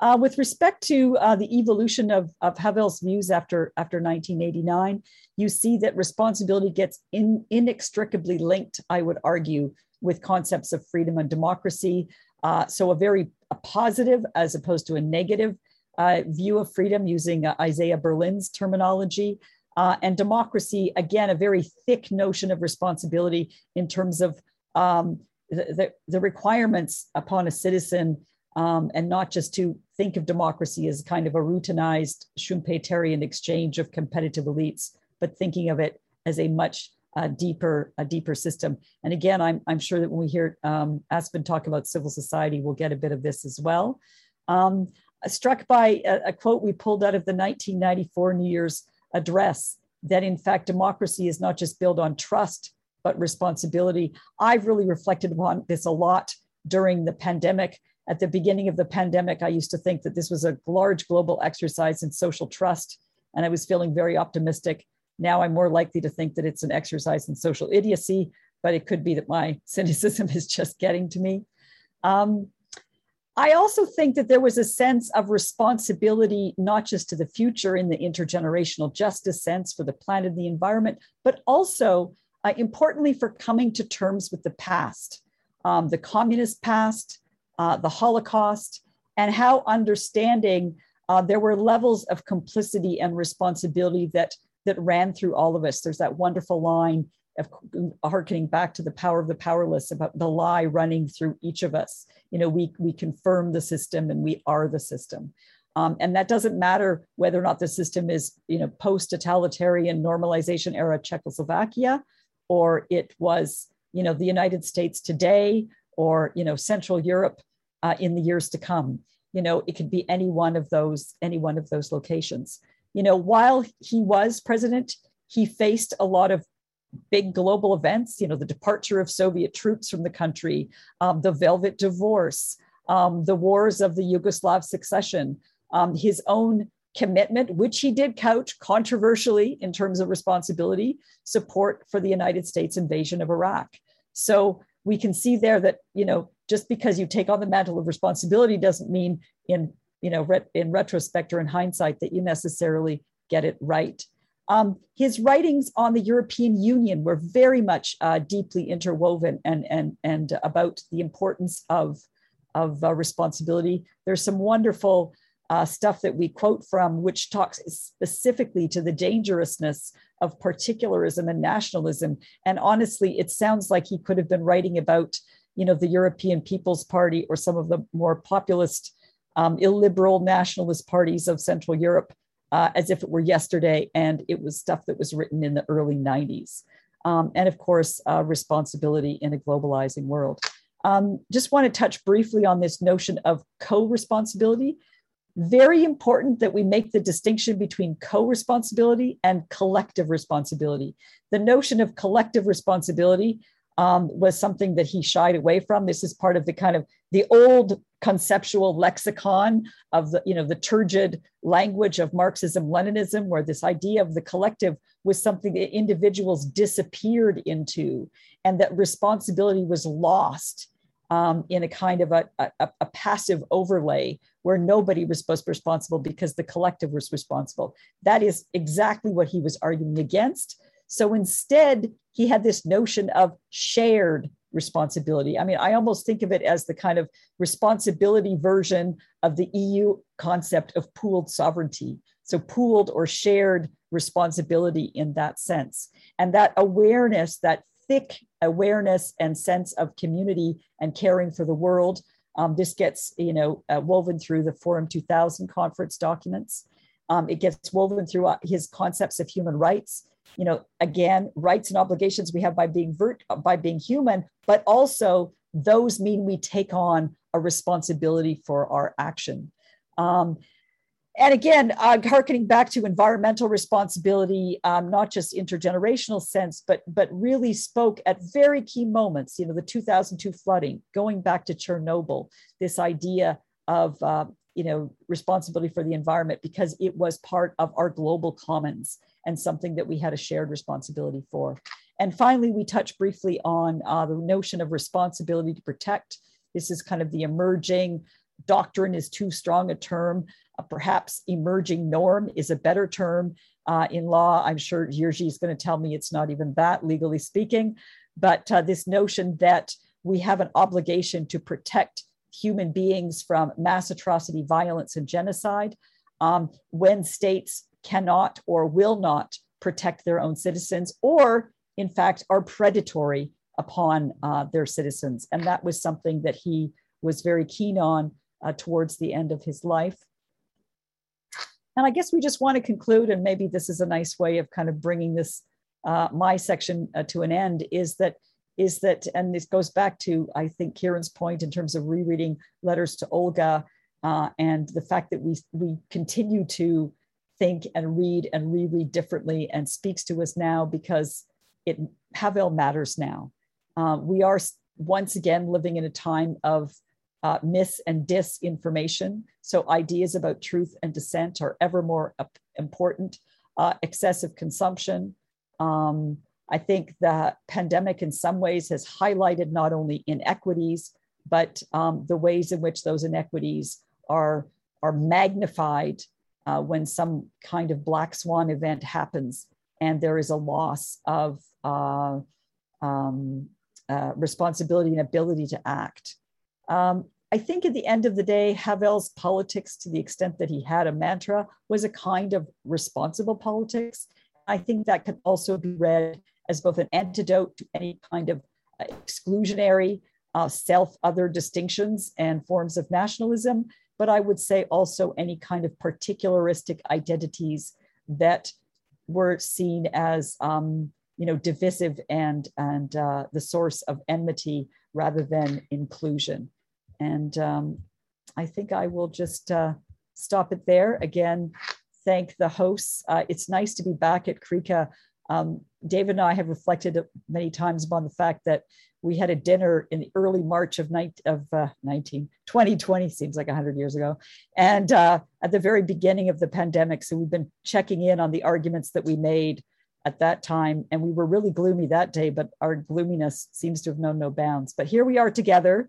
Uh, with respect to uh, the evolution of, of Havel's views after, after 1989, you see that responsibility gets in, inextricably linked, I would argue, with concepts of freedom and democracy. Uh, so a very a positive as opposed to a negative uh, view of freedom using uh, Isaiah Berlin's terminology. Uh, and democracy, again, a very thick notion of responsibility in terms of um, the, the, the requirements upon a citizen um, and not just to think of democracy as kind of a routinized Schumpeterian exchange of competitive elites, but thinking of it as a much uh, deeper, a deeper system. And again, I'm, I'm sure that when we hear um, Aspen talk about civil society, we'll get a bit of this as well. Um, struck by a, a, quote we pulled out of the 1994 New Year's address that in fact democracy is not just built on trust, but responsibility. I've really reflected upon this a lot during the pandemic. At the beginning of the pandemic, I used to think that this was a large global exercise in social trust, and I was feeling very optimistic. Now I'm more likely to think that it's an exercise in social idiocy, but it could be that my cynicism is just getting to me. Um, I also think that there was a sense of responsibility, not just to the future in the intergenerational justice sense for the planet and the environment, but also uh, importantly for coming to terms with the past, um, the communist past, uh, the Holocaust, and how understanding uh, there were levels of complicity and responsibility that that ran through all of us. There's that wonderful line of harkening back to the power of the powerless about the lie running through each of us. You know, we we confirm the system and we are the system. Um, and that doesn't matter whether or not the system is, you know, post-totalitarian normalization era Czechoslovakia, or it was, you know, the United States today, or you know, Central Europe uh, in the years to come. You know, it could be any one of those, any one of those locations. You know, while he was president, he faced a lot of big global events, you know, the departure of Soviet troops from the country, um, the Velvet Divorce, um, the wars of the Yugoslav succession, um, his own commitment, which he did couch controversially in terms of responsibility, support for the United States invasion of Iraq. So we can see there that, you know, just because you take on the mantle of responsibility doesn't mean in, you know, in retrospect or in hindsight that you necessarily get it right. Um, his writings on the European Union were very much uh, deeply interwoven and, and, and about the importance of, of uh, responsibility. There's some wonderful uh, stuff that we quote from, which talks specifically to the dangerousness of particularism and nationalism. And honestly, it sounds like he could have been writing about, you know, the European People's Party or some of the more populist, um, illiberal nationalist parties of Central Europe uh, as if it were yesterday, and it was stuff that was written in the early 90s. Um, and of course, uh, responsibility in a globalizing world. Um, just want to touch briefly on this notion of co responsibility. Very important that we make the distinction between co responsibility and collective responsibility. The notion of collective responsibility um, was something that he shied away from. This is part of the kind of the old conceptual lexicon of the you know the turgid language of Marxism Leninism, where this idea of the collective was something that individuals disappeared into, and that responsibility was lost um, in a kind of a, a, a, passive overlay where nobody was supposed to be responsible because the collective was responsible. That is exactly what he was arguing against. So instead, he had this notion of shared responsibility. I mean, I almost think of it as the kind of responsibility version of the EU concept of pooled sovereignty. So, pooled or shared responsibility in that sense. And that awareness, that thick awareness and sense of community and caring for the world. Um, this gets, you know, uh, woven through the Forum 2000 conference documents. Um, it gets woven through uh, his concepts of human rights you know again rights and obligations we have by being vert- by being human but also those mean we take on a responsibility for our action um, and again uh, harkening back to environmental responsibility um, not just intergenerational sense but but really spoke at very key moments you know the 2002 flooding going back to chernobyl this idea of uh, you know responsibility for the environment because it was part of our global commons and something that we had a shared responsibility for. And finally, we touch briefly on uh, the notion of responsibility to protect. This is kind of the emerging doctrine is too strong a term. Perhaps emerging norm is a better term uh, in law. I'm sure Jiří is going to tell me it's not even that, legally speaking. But uh, this notion that we have an obligation to protect human beings from mass atrocity, violence, and genocide. Um, when states cannot or will not protect their own citizens, or in fact are predatory upon uh, their citizens. And that was something that he was very keen on uh, towards the end of his life. And I guess we just want to conclude, and maybe this is a nice way of kind of bringing this uh, my section uh, to an end. Is that is that, and this goes back to I think Kieran's point in terms of rereading letters to Olga uh, and the fact that we we continue to think and read and reread differently and speaks to us now because it Havel matters now. Uh, we are once again living in a time of uh, and disinformation. So ideas about truth and dissent are ever more important. Uh, excessive consumption. Um, I think the pandemic, in some ways, has highlighted not only inequities, but um, the ways in which those inequities are, are magnified uh, when some kind of black swan event happens and there is a loss of uh, um, uh, responsibility and ability to act. Um, I think at the end of the day, Havel's politics, to the extent that he had a mantra, was a kind of responsible politics. I think that could also be read as both an antidote to any kind of uh, exclusionary uh, self other distinctions and forms of nationalism, but I would say also any kind of particularistic identities that were seen as um, you know divisive and and uh, the source of enmity rather than inclusion. And um, I think I will just uh, stop it there. Again, thank the hosts. Uh, it's nice to be back at CREECA. Um, David and I have reflected many times upon the fact that we had a dinner in the early March of, ni- of uh, 19, 2020, seems like 100 years ago, and uh, at the very beginning of the pandemic. So we've been checking in on the arguments that we made at that time. And we were really gloomy that day, but our gloominess seems to have known no bounds. But here we are together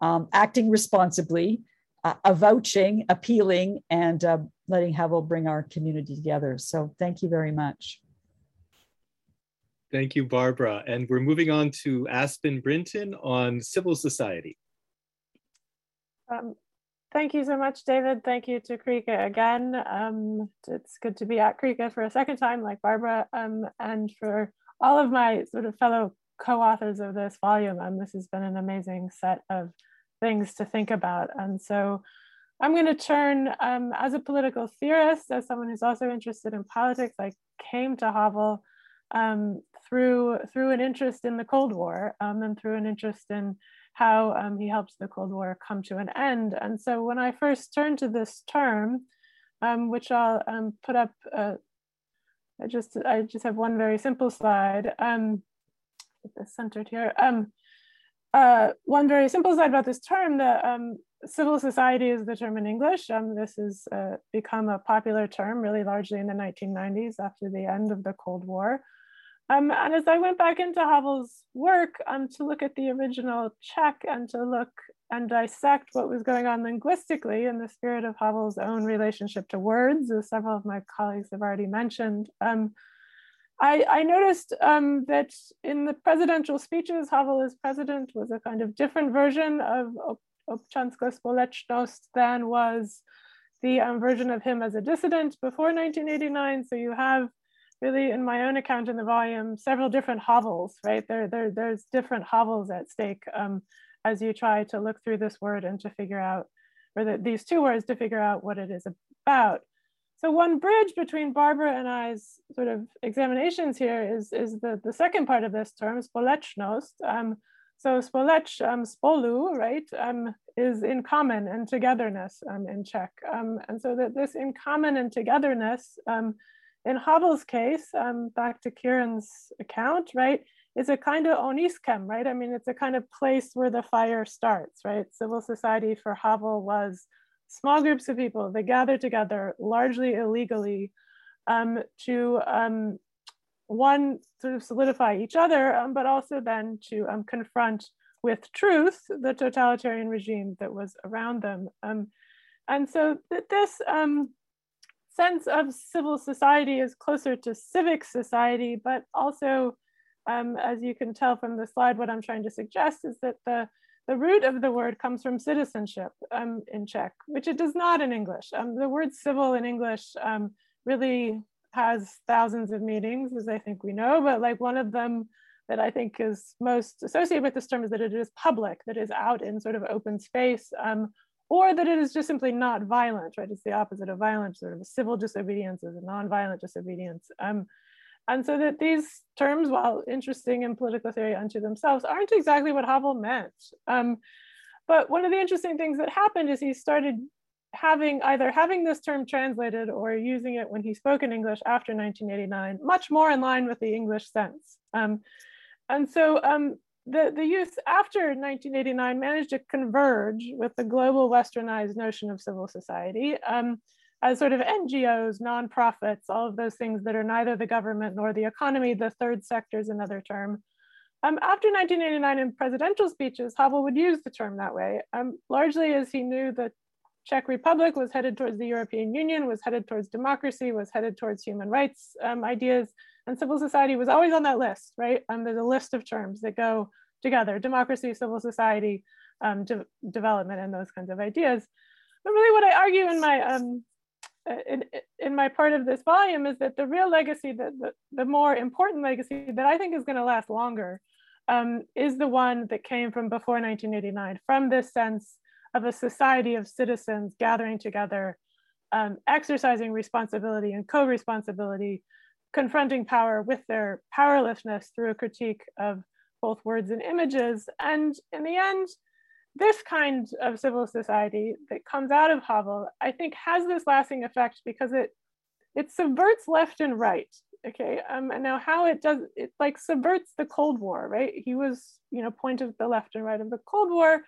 um, acting responsibly, uh, avouching, appealing, and uh, letting Havel bring our community together. So thank you very much. Thank you, Barbara. And we're moving on to Aspen Brinton on civil society. Um, thank you so much, David. Thank you to CREECA again. Um, it's good to be at CREECA for a second time, like Barbara, um, and for all of my sort of fellow co-authors of this volume. and this has been an amazing set of things to think about. And so I'm going to turn, um, as a political theorist, as someone who's also interested in politics, I came to Havel um, through, through an interest in the Cold War um, and through an interest in how um, he helped the Cold War come to an end. And so when I first turned to this term, um, which I'll um, put up, uh, I just I just have one very simple slide. Get this centered here. Um, uh, one very simple slide about this term, the um, civil society is the term in English. Um, this has uh, become a popular term really largely in the 1990s after the end of the Cold War. Um, and as I went back into Havel's work um, to look at the original Czech and to look and dissect what was going on linguistically in the spirit of Havel's own relationship to words, as several of my colleagues have already mentioned, um, I, I noticed um, that in the presidential speeches, Havel as president was a kind of different version of Občanská společnost than was the um, version of him as a dissident before 1989. So you have really, in my own account in the volume, several different Havels, right? There, there, there's different Havels at stake um, as you try to look through this word and to figure out, or the, these two words to figure out what it is about. So one bridge between Barbara and I's sort of examinations here is, is the, the second part of this term, společnost. Um, so spolech, um, spolu, right, um, is in common and togetherness um, in Czech. Um, and so that this in common and togetherness, um, in Havel's case, um, back to Kieran's account, right, is a kind of ohniskem, right? I mean, it's a kind of place where the fire starts, right? Civil society for Havel was small groups of people that gather together largely illegally um, to um, one sort of solidify each other, um, but also then to um, confront with truth the totalitarian regime that was around them. Um, and so th this um, sense of civil society is closer to civic society, but also, as you can tell from the slide, what I'm trying to suggest is that the the root of the word comes from citizenship um, in Czech, which it does not in English. Um, the word civil in English um, really has thousands of meanings, as I think we know, but like one of them that I think is most associated with this term is that it is public, that is out in sort of open space, um, or that it is just simply not violent, right? It's the opposite of violence, sort of civil disobedience is a non-violent disobedience. Um, and so that these terms, while interesting in political theory unto themselves, aren't exactly what Havel meant. Um, but one of the interesting things that happened is he started having either having this term translated or using it when he spoke in English after 1989, much more in line with the English sense. Um, and so um, the, the youth after 1989 managed to converge with the global westernized notion of civil society um, as sort of NGOs, nonprofits, all of those things that are neither the government nor the economy, the third sector is another term. Um, after 1989 in presidential speeches, Havel would use the term that way, um, largely as he knew the Czech Republic was headed towards the European Union, was headed towards democracy, was headed towards human rights um, ideas, and civil society was always on that list, right? Um, there's a list of terms that go together, democracy, civil society, um, de development, and those kinds of ideas. But really what I argue in my, um, in, in my part of this volume is that the real legacy, that the, the more important legacy that I think is gonna last longer um, is the one that came from before 1989, from this sense of a society of citizens gathering together, um, exercising responsibility and co-responsibility confronting power with their powerlessness through a critique of both words and images. And in the end, this kind of civil society that comes out of Havel, I think has this lasting effect because it it subverts left and right. Okay, um, and now how it does it like subverts the Cold War, right? He was, you know, point of the left and right of the Cold War,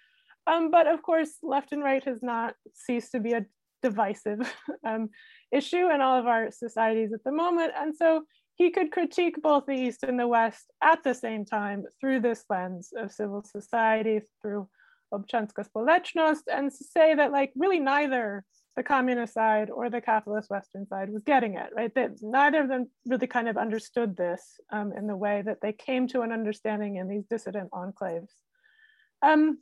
um, but of course, left and right has not ceased to be a divisive um, issue in all of our societies at the moment. And so he could critique both the East and the West at the same time through this lens of civil society, through Občanská společnost, and say that like really neither the communist side or the capitalist Western side was getting it, right? That neither of them really kind of understood this um, in the way that they came to an understanding in these dissident enclaves. Um,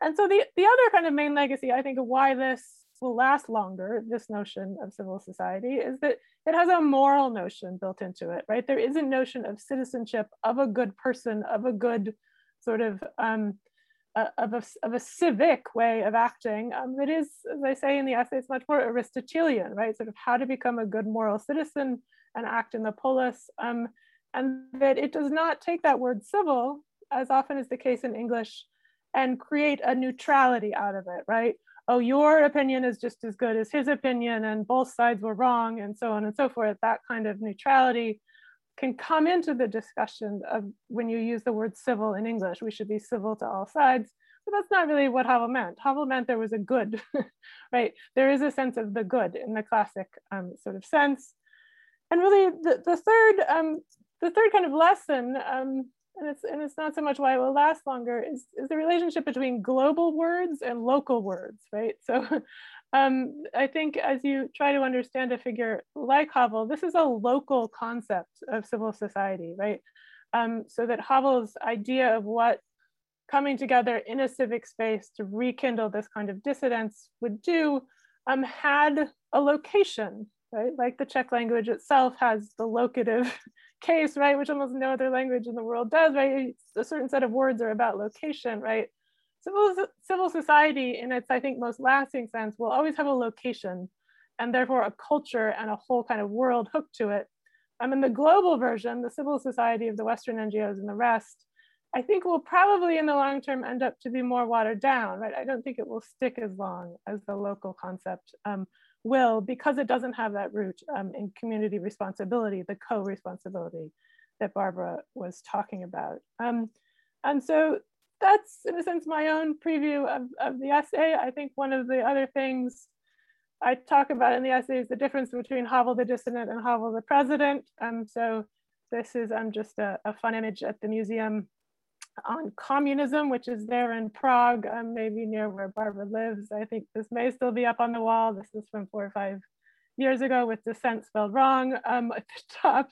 and so the, the other kind of main legacy, I think, of why this will last longer, this notion of civil society, is that it has a moral notion built into it, right? There is a notion of citizenship, of a good person, of a good sort of, um, of, a, of a civic way of acting. Um, it is, as I say in the essay, it's much more Aristotelian, right? Sort of how to become a good moral citizen and act in the polis. Um, and that it does not take that word civil, as often is the case in English, and create a neutrality out of it, right? oh, your opinion is just as good as his opinion and both sides were wrong and so on and so forth, that kind of neutrality can come into the discussion of when you use the word civil in English, we should be civil to all sides. But that's not really what Havel meant. Havel meant there was a good, right? There is a sense of the good in the classic um, sort of sense. And really the, the third, um, the third kind of lesson um, and it's and it's not so much why it will last longer is, is the relationship between global words and local words right so um, i think as you try to understand a figure like havel this is a local concept of civil society right um, so that havel's idea of what coming together in a civic space to rekindle this kind of dissidence would do um, had a location right like the czech language itself has the locative case, right, which almost no other language in the world does, right? A certain set of words are about location, right? Civil, civil society, in its, I think, most lasting sense, will always have a location and therefore a culture and a whole kind of world hooked to it. I mean, the global version, the civil society of the Western NGOs and the rest, I think will probably in the long term end up to be more watered down, right? I don't think it will stick as long as the local concept. Um, will because it doesn't have that root um, in community responsibility, the co-responsibility that Barbara was talking about. Um, and so that's in a sense my own preview of, of the essay. I think one of the other things I talk about in the essay is the difference between Havel the dissident and Havel the president. Um, so this is um, just a, a fun image at the museum on communism, which is there in Prague, um, maybe near where Barbara lives. I think this may still be up on the wall. This is from four or five years ago with dissent spelled wrong um, at the top.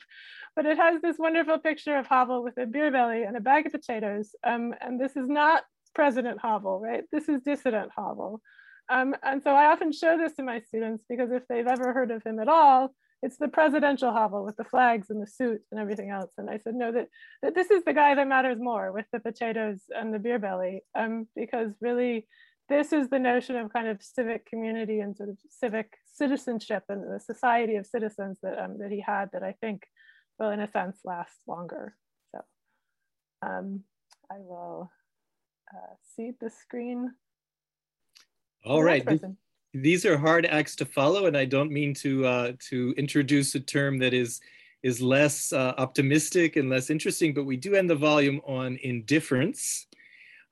But it has this wonderful picture of Havel with a beer belly and a bag of potatoes. Um, and this is not President Havel, right? This is dissident Havel. Um, and so I often show this to my students because if they've ever heard of him at all, it's the presidential Havel with the flags and the suit and everything else. And I said, no, that, that this is the guy that matters more with the potatoes and the beer belly, um, because really this is the notion of kind of civic community and sort of civic citizenship and the society of citizens that, um, that he had that I think will in a sense last longer. So um, I will uh, see the screen. All right. these are hard acts to follow, and I don't mean to uh, to introduce a term that is is less uh, optimistic and less interesting, but we do end the volume on indifference.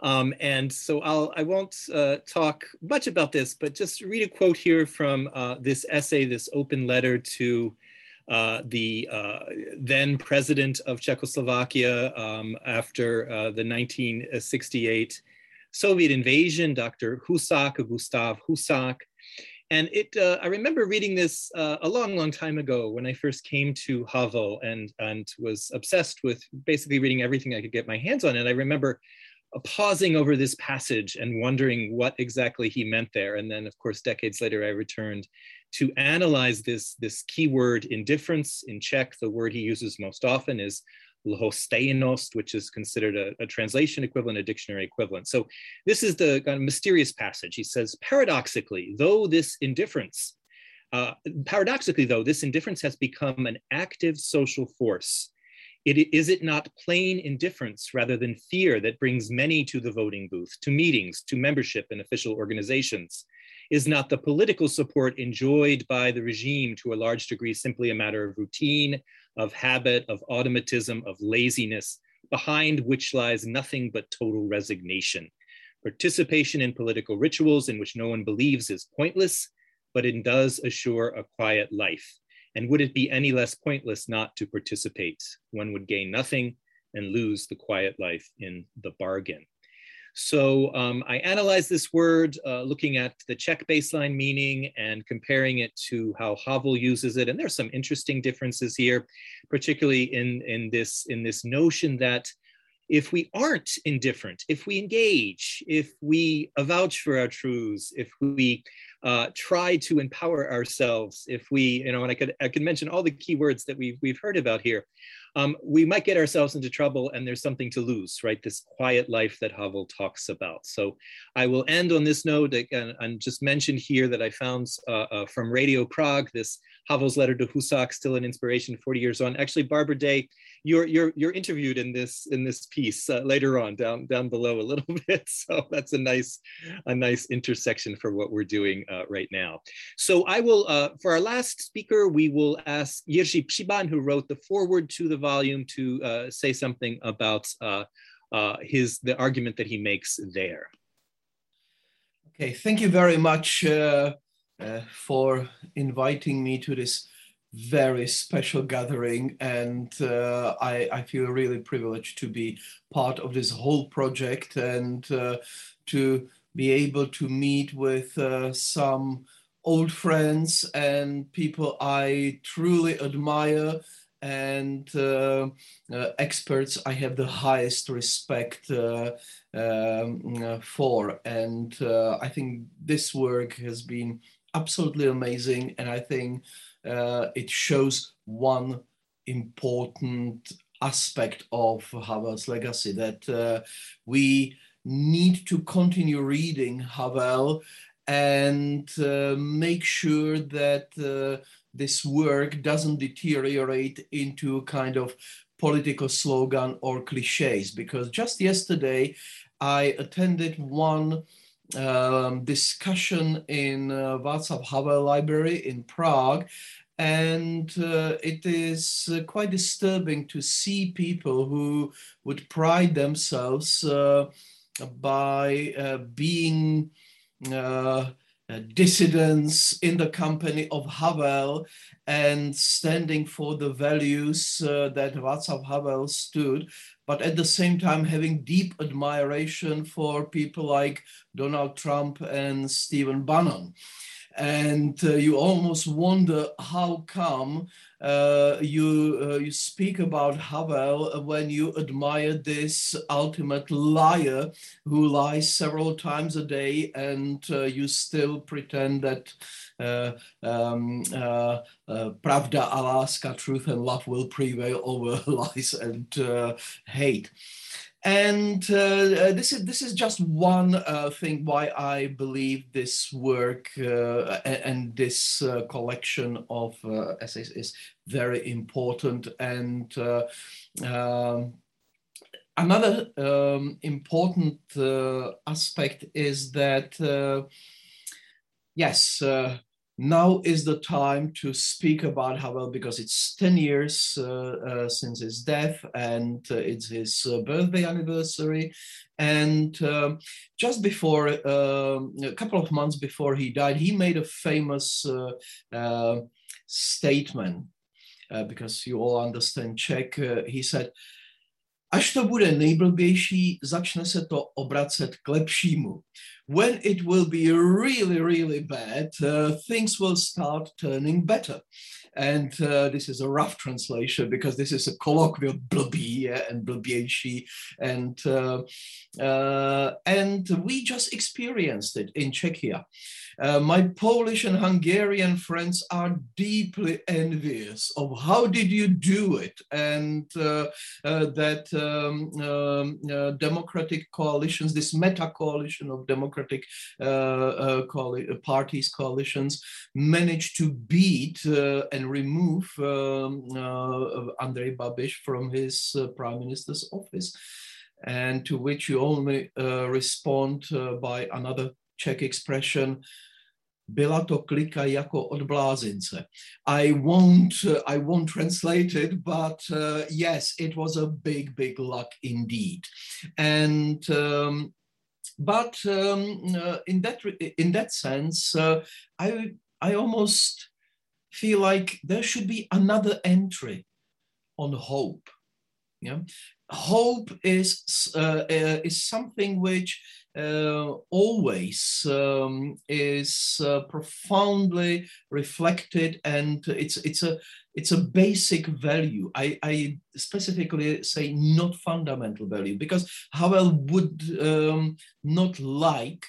Um, and so I'll, I won't uh, talk much about this, but just read a quote here from uh, this essay, this open letter to uh, the uh, then president of Czechoslovakia um, after uh, the 1968 Soviet invasion, Dr. Husak, Gustav Husak. And it, uh, I remember reading this a long, long time ago when I first came to Havel and, and was obsessed with basically reading everything I could get my hands on. And I remember pausing over this passage and wondering what exactly he meant there. And then, of course, decades later, I returned to analyze this, this keyword indifference. In Czech, the word he uses most often is lhostejnost, which is considered a, a, translation equivalent, a dictionary equivalent. So this is the kind of mysterious passage. He says, paradoxically, though this indifference, uh, paradoxically though, this indifference has become an active social force. It, is it not plain indifference rather than fear that brings many to the voting booth, to meetings, to membership in official organizations? Is not the political support enjoyed by the regime to a large degree simply a matter of routine, of habit, of automatism, of laziness, behind which lies nothing but total resignation. Participation in political rituals in which no one believes is pointless, but it does assure a quiet life. And would it be any less pointless not to participate? One would gain nothing and lose the quiet life in the bargain. So um, I analyzed this word, uh, looking at the Czech baseline meaning and comparing it to how Havel uses it. And there's some interesting differences here, particularly in, in, this, in this notion that if we aren't indifferent, if we engage, if we avouch for our truths, if we uh, try to empower ourselves, if we, you know, and I could I could mention all the key words that we've we've heard about here, um, we might get ourselves into trouble and there's something to lose, right? This quiet life that Havel talks about. So I will end on this note and, and just mention here that I found uh, uh, from Radio Prague, this Havel's letter to Husak, still an inspiration 40 years on. Actually, Barbara Day, you're, you're, you're interviewed in this, in this piece uh, later on down, down below a little bit. So that's a nice, a nice intersection for what we're doing uh, right now. So I will, uh, for our last speaker, we will ask Jiří Přibáň, who wrote the foreword to the volume to uh, say something about uh, uh, his the argument that he makes there. Okay, thank you very much for inviting me to this very special gathering and uh, I, I, feel really privileged to be part of this whole project and uh, to be able to meet with uh, some old friends and people I truly admire and uh, uh, experts I have the highest respect uh, um, for. And I think this work has been absolutely amazing. And I think it shows one important aspect of Havel's legacy that uh, we need to continue reading Havel and uh, make sure that uh, this work doesn't deteriorate into kind of political slogan or cliches. Because just yesterday, I attended one um, discussion in uh, Václav Havel Library in Prague, and uh, it is uh, quite disturbing to see people who would pride themselves uh, by uh, being uh, dissidents in the company of Havel and standing for the values that Václav Havel stood, but at the same time having deep admiration for people like Donald Trump and Stephen Bannon and uh, you almost wonder how come uh, you uh, you speak about Havel when you admire this ultimate liar who lies several times a day, and uh, you still pretend that uh, um, uh, pravda a láska, truth and love will prevail over lies and hate. And uh, uh, this is this is just one uh, thing why I believe this work uh, and this uh, collection of uh, essays is very important. And um, another um, important aspect is that yes, now is the time to speak about Havel because it's 10 years uh, uh, since his death and uh, it's his uh, birthday anniversary. And um, just before, um, a couple of months before he died, he made a famous uh, uh, statement because you all understand Czech. he said, Až to bude nejblbější, začne se to obracet k lepšímu. When it will be really, really bad, uh, things will start turning better. And uh, this is a rough translation because this is a colloquial blbý and blbější. And, uh, uh, and we just experienced it in Czechia. Uh, my Polish and Hungarian friends are deeply envious of how did you do it and uh, uh, that um, um, uh, democratic coalitions, this meta coalition of democratic uh, uh, parties coalitions managed to beat and remove um, Andrej Babiš from his prime minister's office and to which you only respond by another Czech expression, byla to klika jako od blázince. I won't, uh, I won't translate it, but uh, yes, it was a big, big luck indeed. And um, but um, uh, in that in that sense, uh, I I almost feel like there should be another entry on hope. Yeah, hope is uh, uh, is something which uh, always um, is uh, profoundly reflected and it's it's a it's a basic value. I, I specifically say not fundamental value because Havel would um, not like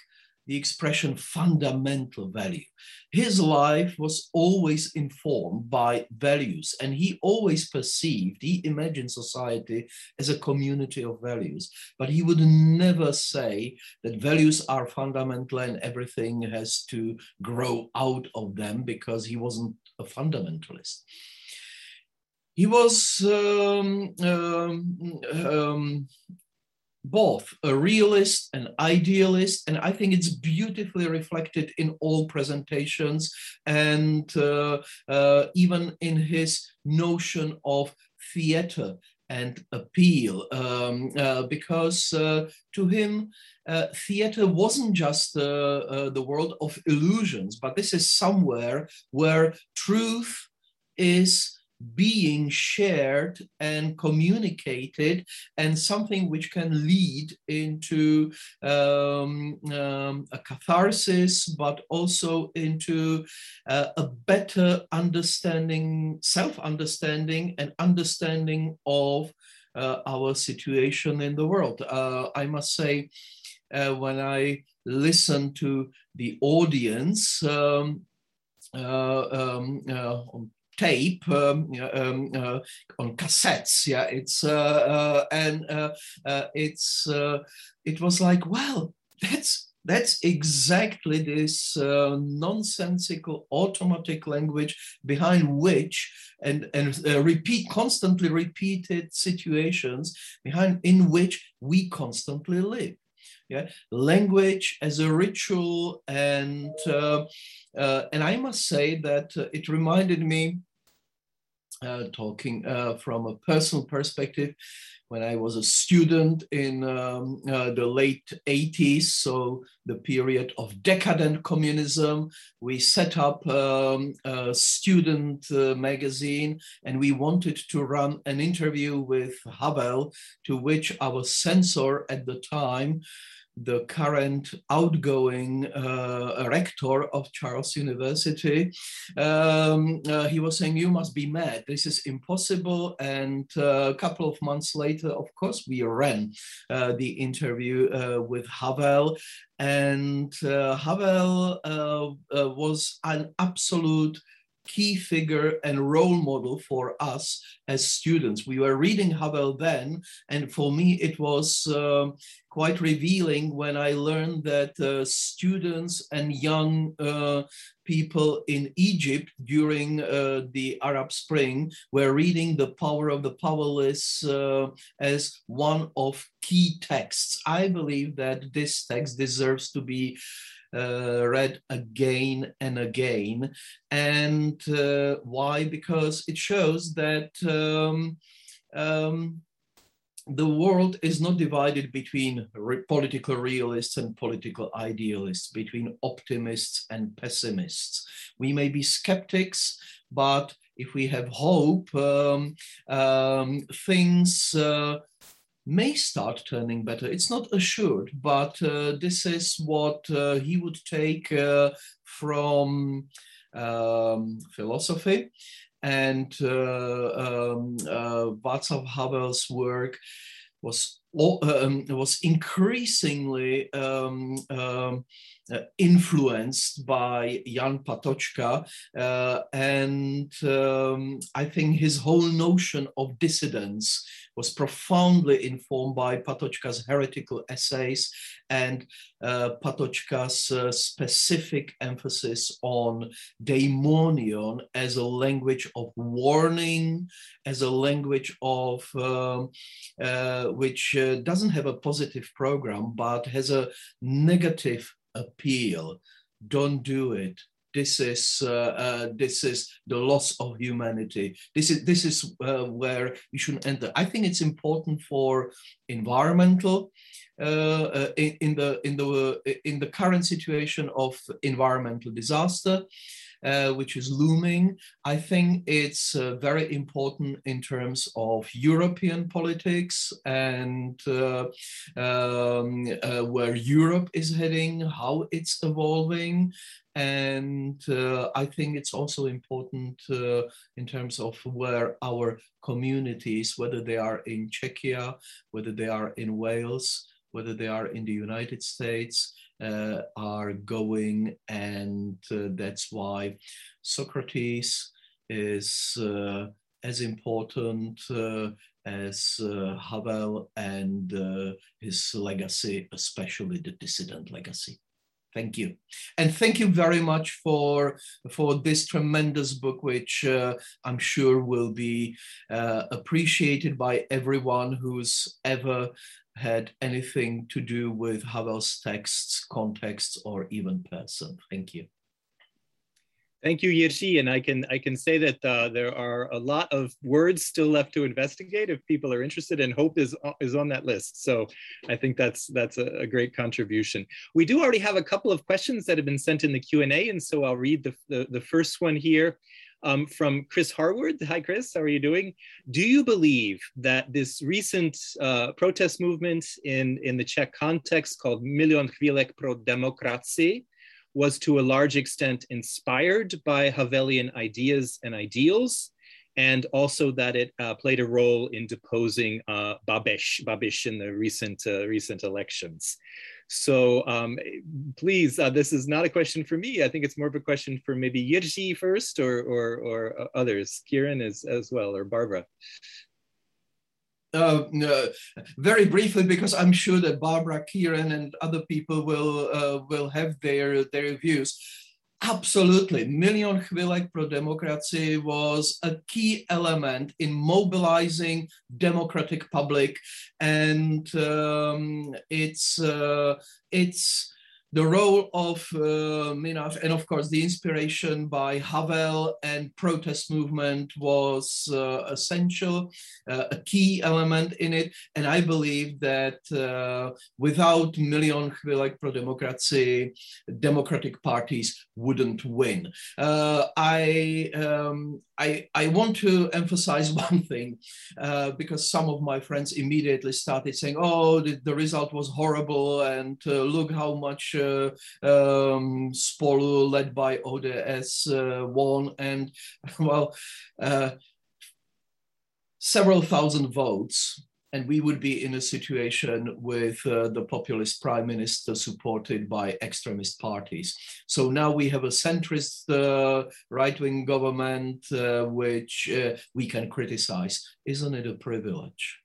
the expression fundamental value. His life was always informed by values, and he always perceived, he imagined society as a community of values. But he would never say that values are fundamental and everything has to grow out of them because he wasn't a fundamentalist. He was um, um, um, both a realist and idealist and i think it's beautifully reflected in all presentations and uh, uh, even in his notion of theater and appeal. Um, uh, because uh, to him uh, theater wasn't just uh, the world of illusions but this is somewhere where truth is being shared and communicated and something which can lead into um, um, a catharsis but also into uh, a better understanding self-understanding and understanding of uh, our situation in the world. Uh, i must say uh, when i listen to the audience um, uh, um, uh, tape um, um, uh, on cassettes. Yeah, it's uh, uh, and uh, uh, it's uh, it was like, well, that's that's exactly this nonsensical automatic language behind which and and repeat constantly repeated situations behind in which we constantly live yeah? Language as a ritual and uh, uh, and i must say that uh, it reminded me uh, talking uh, from a personal perspective when i was a student in um, uh, the late 80s so the period of decadent communism we set up um, a student uh, magazine and we wanted to run an interview with havel to which our censor at the time the current outgoing uh, rector of Charles University, um, uh, he was saying, you must be mad, this is impossible. And uh, a couple of months later, of course, we ran uh, the interview uh, with Havel. And uh, Havel was an absolute key figure and role model for us as students. We were reading Havel then, and for me it was uh, quite revealing when I learned that uh, students and young uh, people in Egypt during uh, the Arab Spring were reading The Power of the Powerless uh, as one of key texts. I believe that this text deserves to be uh, read again and again. And uh, why? Because it shows that um, um, the world is not divided between re political realists and political idealists, between optimists and pessimists. We may be skeptics, but if we have hope, um, um, things uh, may start turning better. It's not assured, but uh, this is what uh, he would take uh, from um, philosophy and uh, um, uh, Václav Havel's work was um, was increasingly um, um, uh, influenced by Jan Patočka, uh, and um, I think his whole notion of dissidence was profoundly informed by Patočka's heretical essays and uh, uh, specific emphasis on daimonion as a language of warning, as a language of um, uh, which uh, doesn't have a positive program but has a negative appeal. Don't do it this is uh, uh, this is the loss of humanity. This is this is uh, where we should enter. I think it's important for environmental uh, uh, in, in, the in the in the current situation of environmental disaster. Uh, which is looming. I think it's uh, very important in terms of European politics and uh, um, where Europe is heading, how it's evolving, and uh, I think it's also important uh, in terms of where our communities, whether they are in Czechia, whether they are in Wales, whether they are in the United States, uh, are going. And uh, that's why Socrates is uh, as important uh, as Havel and his legacy, especially the dissident legacy. Thank you. And thank you very much for, for this tremendous book, which uh, I'm sure will be uh, appreciated by everyone who's ever had anything to do with Havel's texts, contexts, or even person. Thank you. Thank you, Jiří. And I can I can say that uh, there are a lot of words still left to investigate if people are interested, and hope is is on that list. So I think that's that's a, a great contribution. We do already have a couple of questions that have been sent in the Q and A, and so I'll read the, the, the first one here. Um, from Chris Harwood. Hi, Chris. How are you doing? Do you believe that this recent uh, protest movement in, in the Czech context called Milion Chvilek pro demokracii was to a large extent inspired by Havelian ideas and ideals, and also that it uh, played a role in deposing uh, Babiš, Babiš in the recent uh, recent elections. So um, please, uh, this is not a question for me. I think it's more of a question for maybe Jiří first, or or, or uh, others, Kieran as as well, or Barbara. Uh, uh, very briefly, because I'm sure that Barbara, Kieran, and other people will uh, will have their their views. Absolutely, Milion Chvilek pro Demokracii was a key element in mobilizing democratic public, and um, it's uh, it's the role of uh, and of course the inspiration by Havel and protest movement was uh, essential, uh, a key element in it. And I believe that uh, without Milion Chvilek pro Demokracii, democratic parties wouldn't win. Uh, I, um, I, I want to emphasize one thing uh, because some of my friends immediately started saying, oh, the, the result was horrible and uh, look how much uh, um, Spolu led by ODS uh, won. And well, uh, several thousand votes and we would be in a situation with uh, the populist prime minister supported by extremist parties. So now we have a centrist uh, right-wing government uh, which uh, we can criticize. Isn't it a privilege?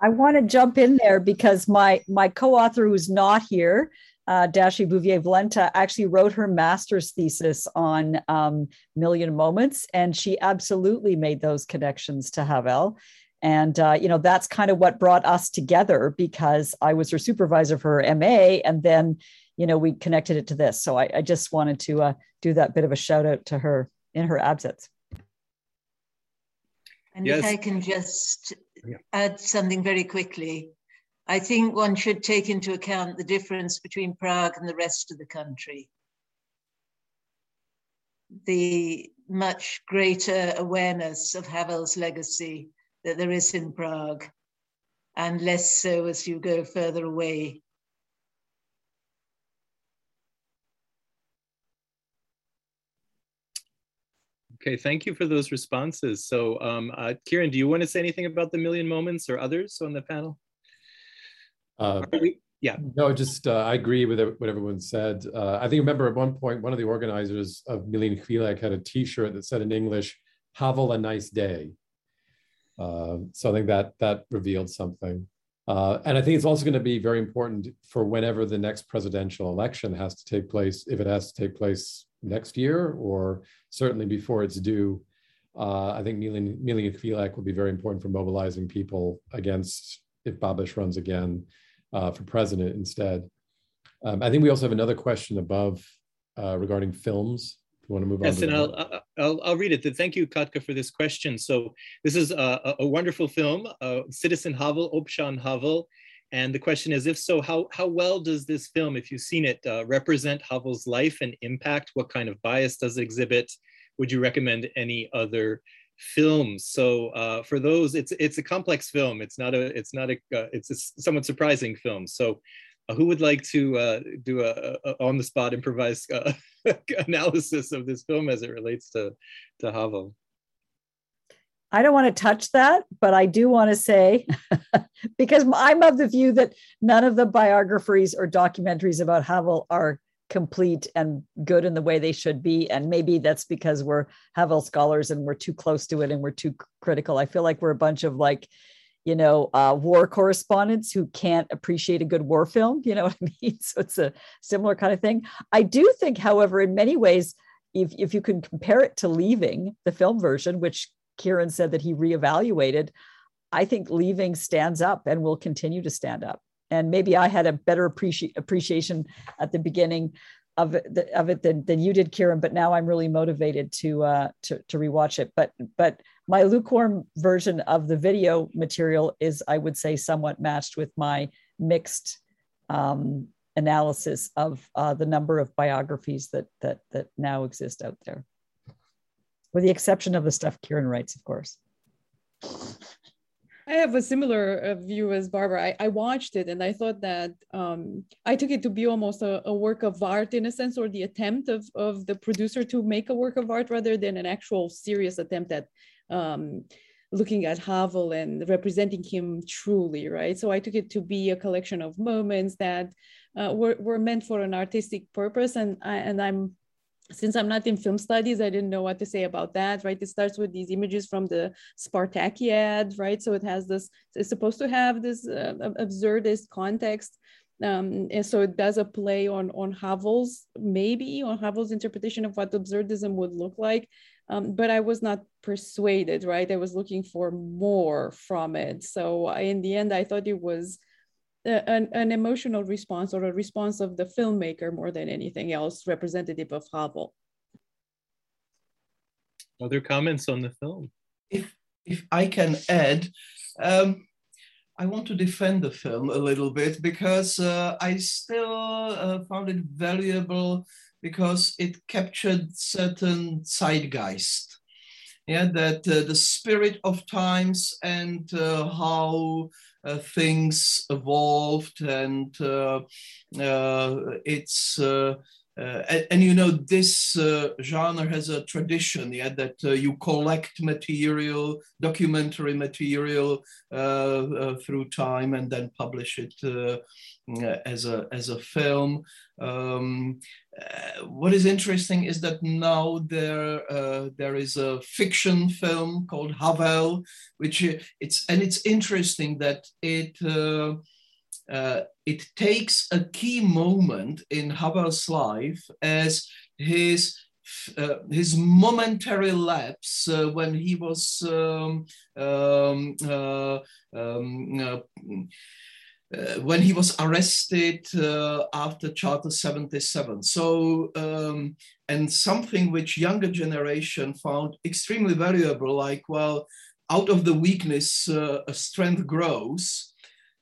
I want to jump in there because my my co-author who's not here uh, Dashi Bouvier Valenta actually wrote her master's thesis on um, Million Moments, and she absolutely made those connections to Havel. And, uh, you know, that's kind of what brought us together because I was her supervisor for her MA. And then, you know, we connected it to this. So I, I just wanted to uh, do that bit of a shout out to her in her absence. And yes. if I can just add something very quickly. I think one should take into account the difference between Prague and the rest of the country. The much greater awareness of Havel's legacy that there is in Prague, and less so as you go further away. Okay, thank you for those responses. So, um, uh, Kieran, do you want to say anything about the million moments or others on the panel? Uh, yeah. No, just uh, I agree with what everyone said. Uh, I think remember at one point one of the organizers of Milion Chvilek had a T-shirt that said in English, "Havel a nice day." Uh, so I think that that revealed something. Uh, and I think it's also going to be very important for whenever the next presidential election has to take place, if it has to take place next year or certainly before it's due. Uh, I think Milion, Milion Chvilek will be very important for mobilizing people against if Babiš runs again uh, for president instead. Um, I think we also have another question above uh, regarding films. You want to move yes, on. Yes, and I'll, I'll, I'll, read it. Thank you, Katka, for this question. So this is a, a wonderful film, uh, Citizen Havel, Občan Havel. And the question is, if so, how, how well does this film, if you've seen it, uh, represent Havel's life and impact? What kind of bias does it exhibit? Would you recommend any other films. So uh, for those, it's it's a complex film. It's not a it's not a uh, it's a somewhat surprising film. So who would like to uh, do a, a, on the spot improvised uh, analysis of this film as it relates to to Havel? I don't want to touch that, but I do want to say, because I'm of the view that none of the biographies or documentaries about Havel are complete and good in the way they should be and maybe that's because we're havel scholars and we're too close to it and we're too critical i feel like we're a bunch of like you know uh, war correspondents who can't appreciate a good war film you know what i mean so it's a similar kind of thing i do think however in many ways if, if you can compare it to leaving the film version which kieran said that he reevaluated i think leaving stands up and will continue to stand up and maybe I had a better appreci- appreciation at the beginning of it, of it than, than you did, Kieran. But now I'm really motivated to uh, to to rewatch it. But but my lukewarm version of the video material is, I would say, somewhat matched with my mixed um, analysis of uh, the number of biographies that that that now exist out there, with the exception of the stuff Kieran writes, of course. I have a similar uh, view as Barbara. I, I, watched it and I thought that um, I took it to be almost a, a, work of art in a sense, or the attempt of, of the producer to make a work of art rather than an actual serious attempt at um, looking at Havel and representing him truly, right? So I took it to be a collection of moments that uh, were, were meant for an artistic purpose. And, I, and I'm since I'm not in film studies, I didn't know what to say about that, right? It starts with these images from the Spartakiad, right? So it has this, it's supposed to have this uh, absurdist context. Um, and so it does a play on, on Havel's, maybe on Havel's interpretation of what absurdism would look like. Um, but I was not persuaded, right? I was looking for more from it. So in the end, I thought it was an, an emotional response or a response of the filmmaker more than anything else representative of Havel. Other comments on the film? If, if I can add, um, I want to defend the film a little bit because uh, I still uh, found it valuable because it captured certain zeitgeist. Yeah, that uh, the spirit of times and uh, how uh, things evolved and uh, uh, it's uh, and, and, you know this genre has a tradition yeah that you collect material documentary material through time and then publish it as a as a film. Um, what is interesting is that now there there is a fiction film called Havel which it's and it's interesting that it uh, it takes a key moment in Havel's life as his uh, his momentary lapse uh, when he was um, um, uh, um, uh, uh, when he was arrested uh, after Charter 77. So, um, and something which younger generation found extremely valuable, like, well, out of the weakness, a strength grows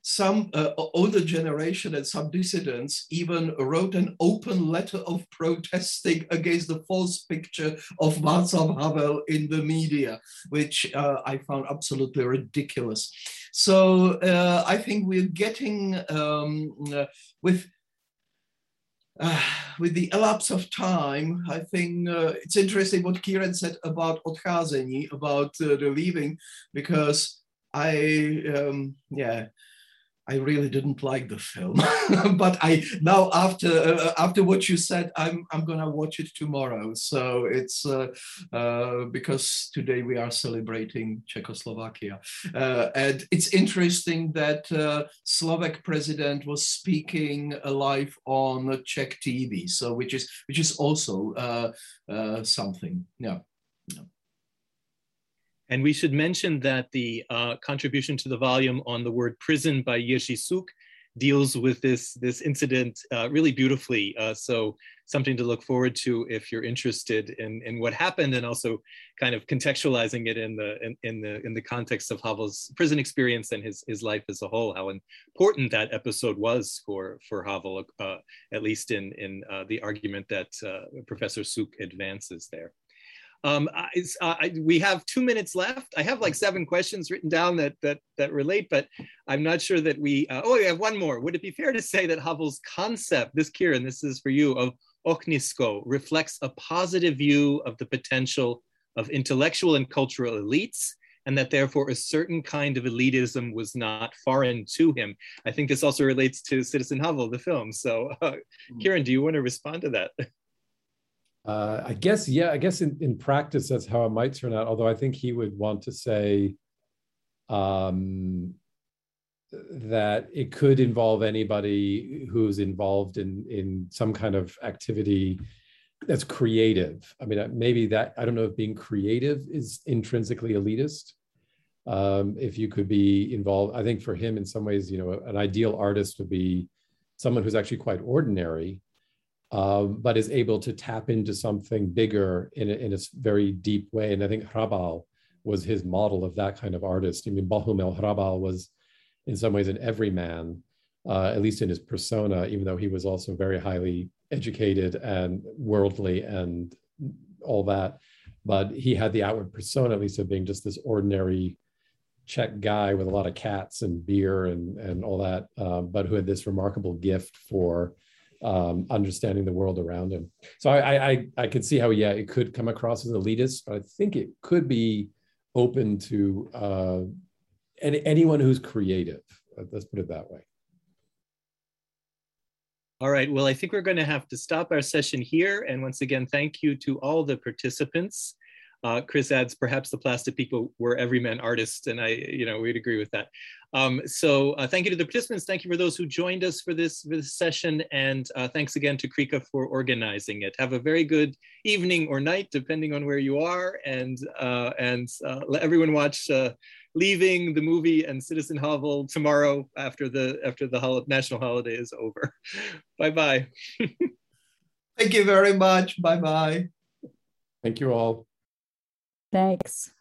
some uh, older generation and some dissidents even wrote an open letter of protesting against the false picture of Václav Havel in the media, which uh, I found absolutely ridiculous. So uh, I think we're getting um, uh, with uh, with the elapse of time, I think uh, it's interesting what Kieran said about odcházení, about uh, the leaving, because I, um, yeah, I really didn't like the film, but I now after uh, after what you said, I'm I'm gonna watch it tomorrow. So it's uh, uh, because today we are celebrating Czechoslovakia, uh, and it's interesting that uh, Slovak president was speaking live on Czech TV. So which is which is also uh, something. Yeah. yeah. And we should mention that the uh, contribution to the volume on the word prison by Jiří Suk deals with this, this incident uh, really beautifully. Uh, so something to look forward to if you're interested in, in what happened and also kind of contextualizing it in the, in, in the, in the context of Havel's prison experience and his, his life as a whole, how important that episode was for, for Havel, uh, at least in, in uh, the argument that uh, Professor Suk advances there. Um, I, I, we have two minutes left. I have like seven questions written down that that that relate, but I'm not sure that we. Uh, oh, we have one more. Would it be fair to say that Havel's concept, this Kieran, this is for you, of ohnisko reflects a positive view of the potential of intellectual and cultural elites, and that therefore a certain kind of elitism was not foreign to him. I think this also relates to Citizen Havel, the film. So, uh, hmm. Kieran, do you want to respond to that? Uh, I guess, yeah, I guess in, in practice, that's how it might turn out. Although I think he would want to say um, that it could involve anybody who's involved in, in some kind of activity that's creative. I mean, maybe that, I don't know if being creative is intrinsically elitist. Um, if you could be involved, I think for him, in some ways, you know, an ideal artist would be someone who's actually quite ordinary um, but is able to tap into something bigger in a, in a very deep way. And I think Hrabal was his model of that kind of artist. I mean, Bohumil Hrabal was in some ways an everyman, uh, at least in his persona, even though he was also very highly educated and worldly and all that. But he had the outward persona, at least of being just this ordinary Czech guy with a lot of cats and beer and, and all that, um, but who had this remarkable gift for um, understanding the world around him. So I, I I could see how yeah it could come across as elitist, but I think it could be open to uh, any, anyone who's creative. Let's put it that way. All right, well, I think we're going to have to stop our session here. And once again, thank you to all the participants. Uh, Chris adds, perhaps the plastic people were everyman artists, and I, you know, we'd agree with that. Um, so uh, thank you to the participants. Thank you for those who joined us for this, for this session. And uh, thanks again to CREECA for organizing it. Have a very good evening or night, depending on where you are. And, uh, and uh, let everyone watch uh, Leaving the movie and Citizen Havel tomorrow after the, after the hol national holiday is over. Bye-bye. Thank you very much. Bye-bye. Thank you all. Thanks.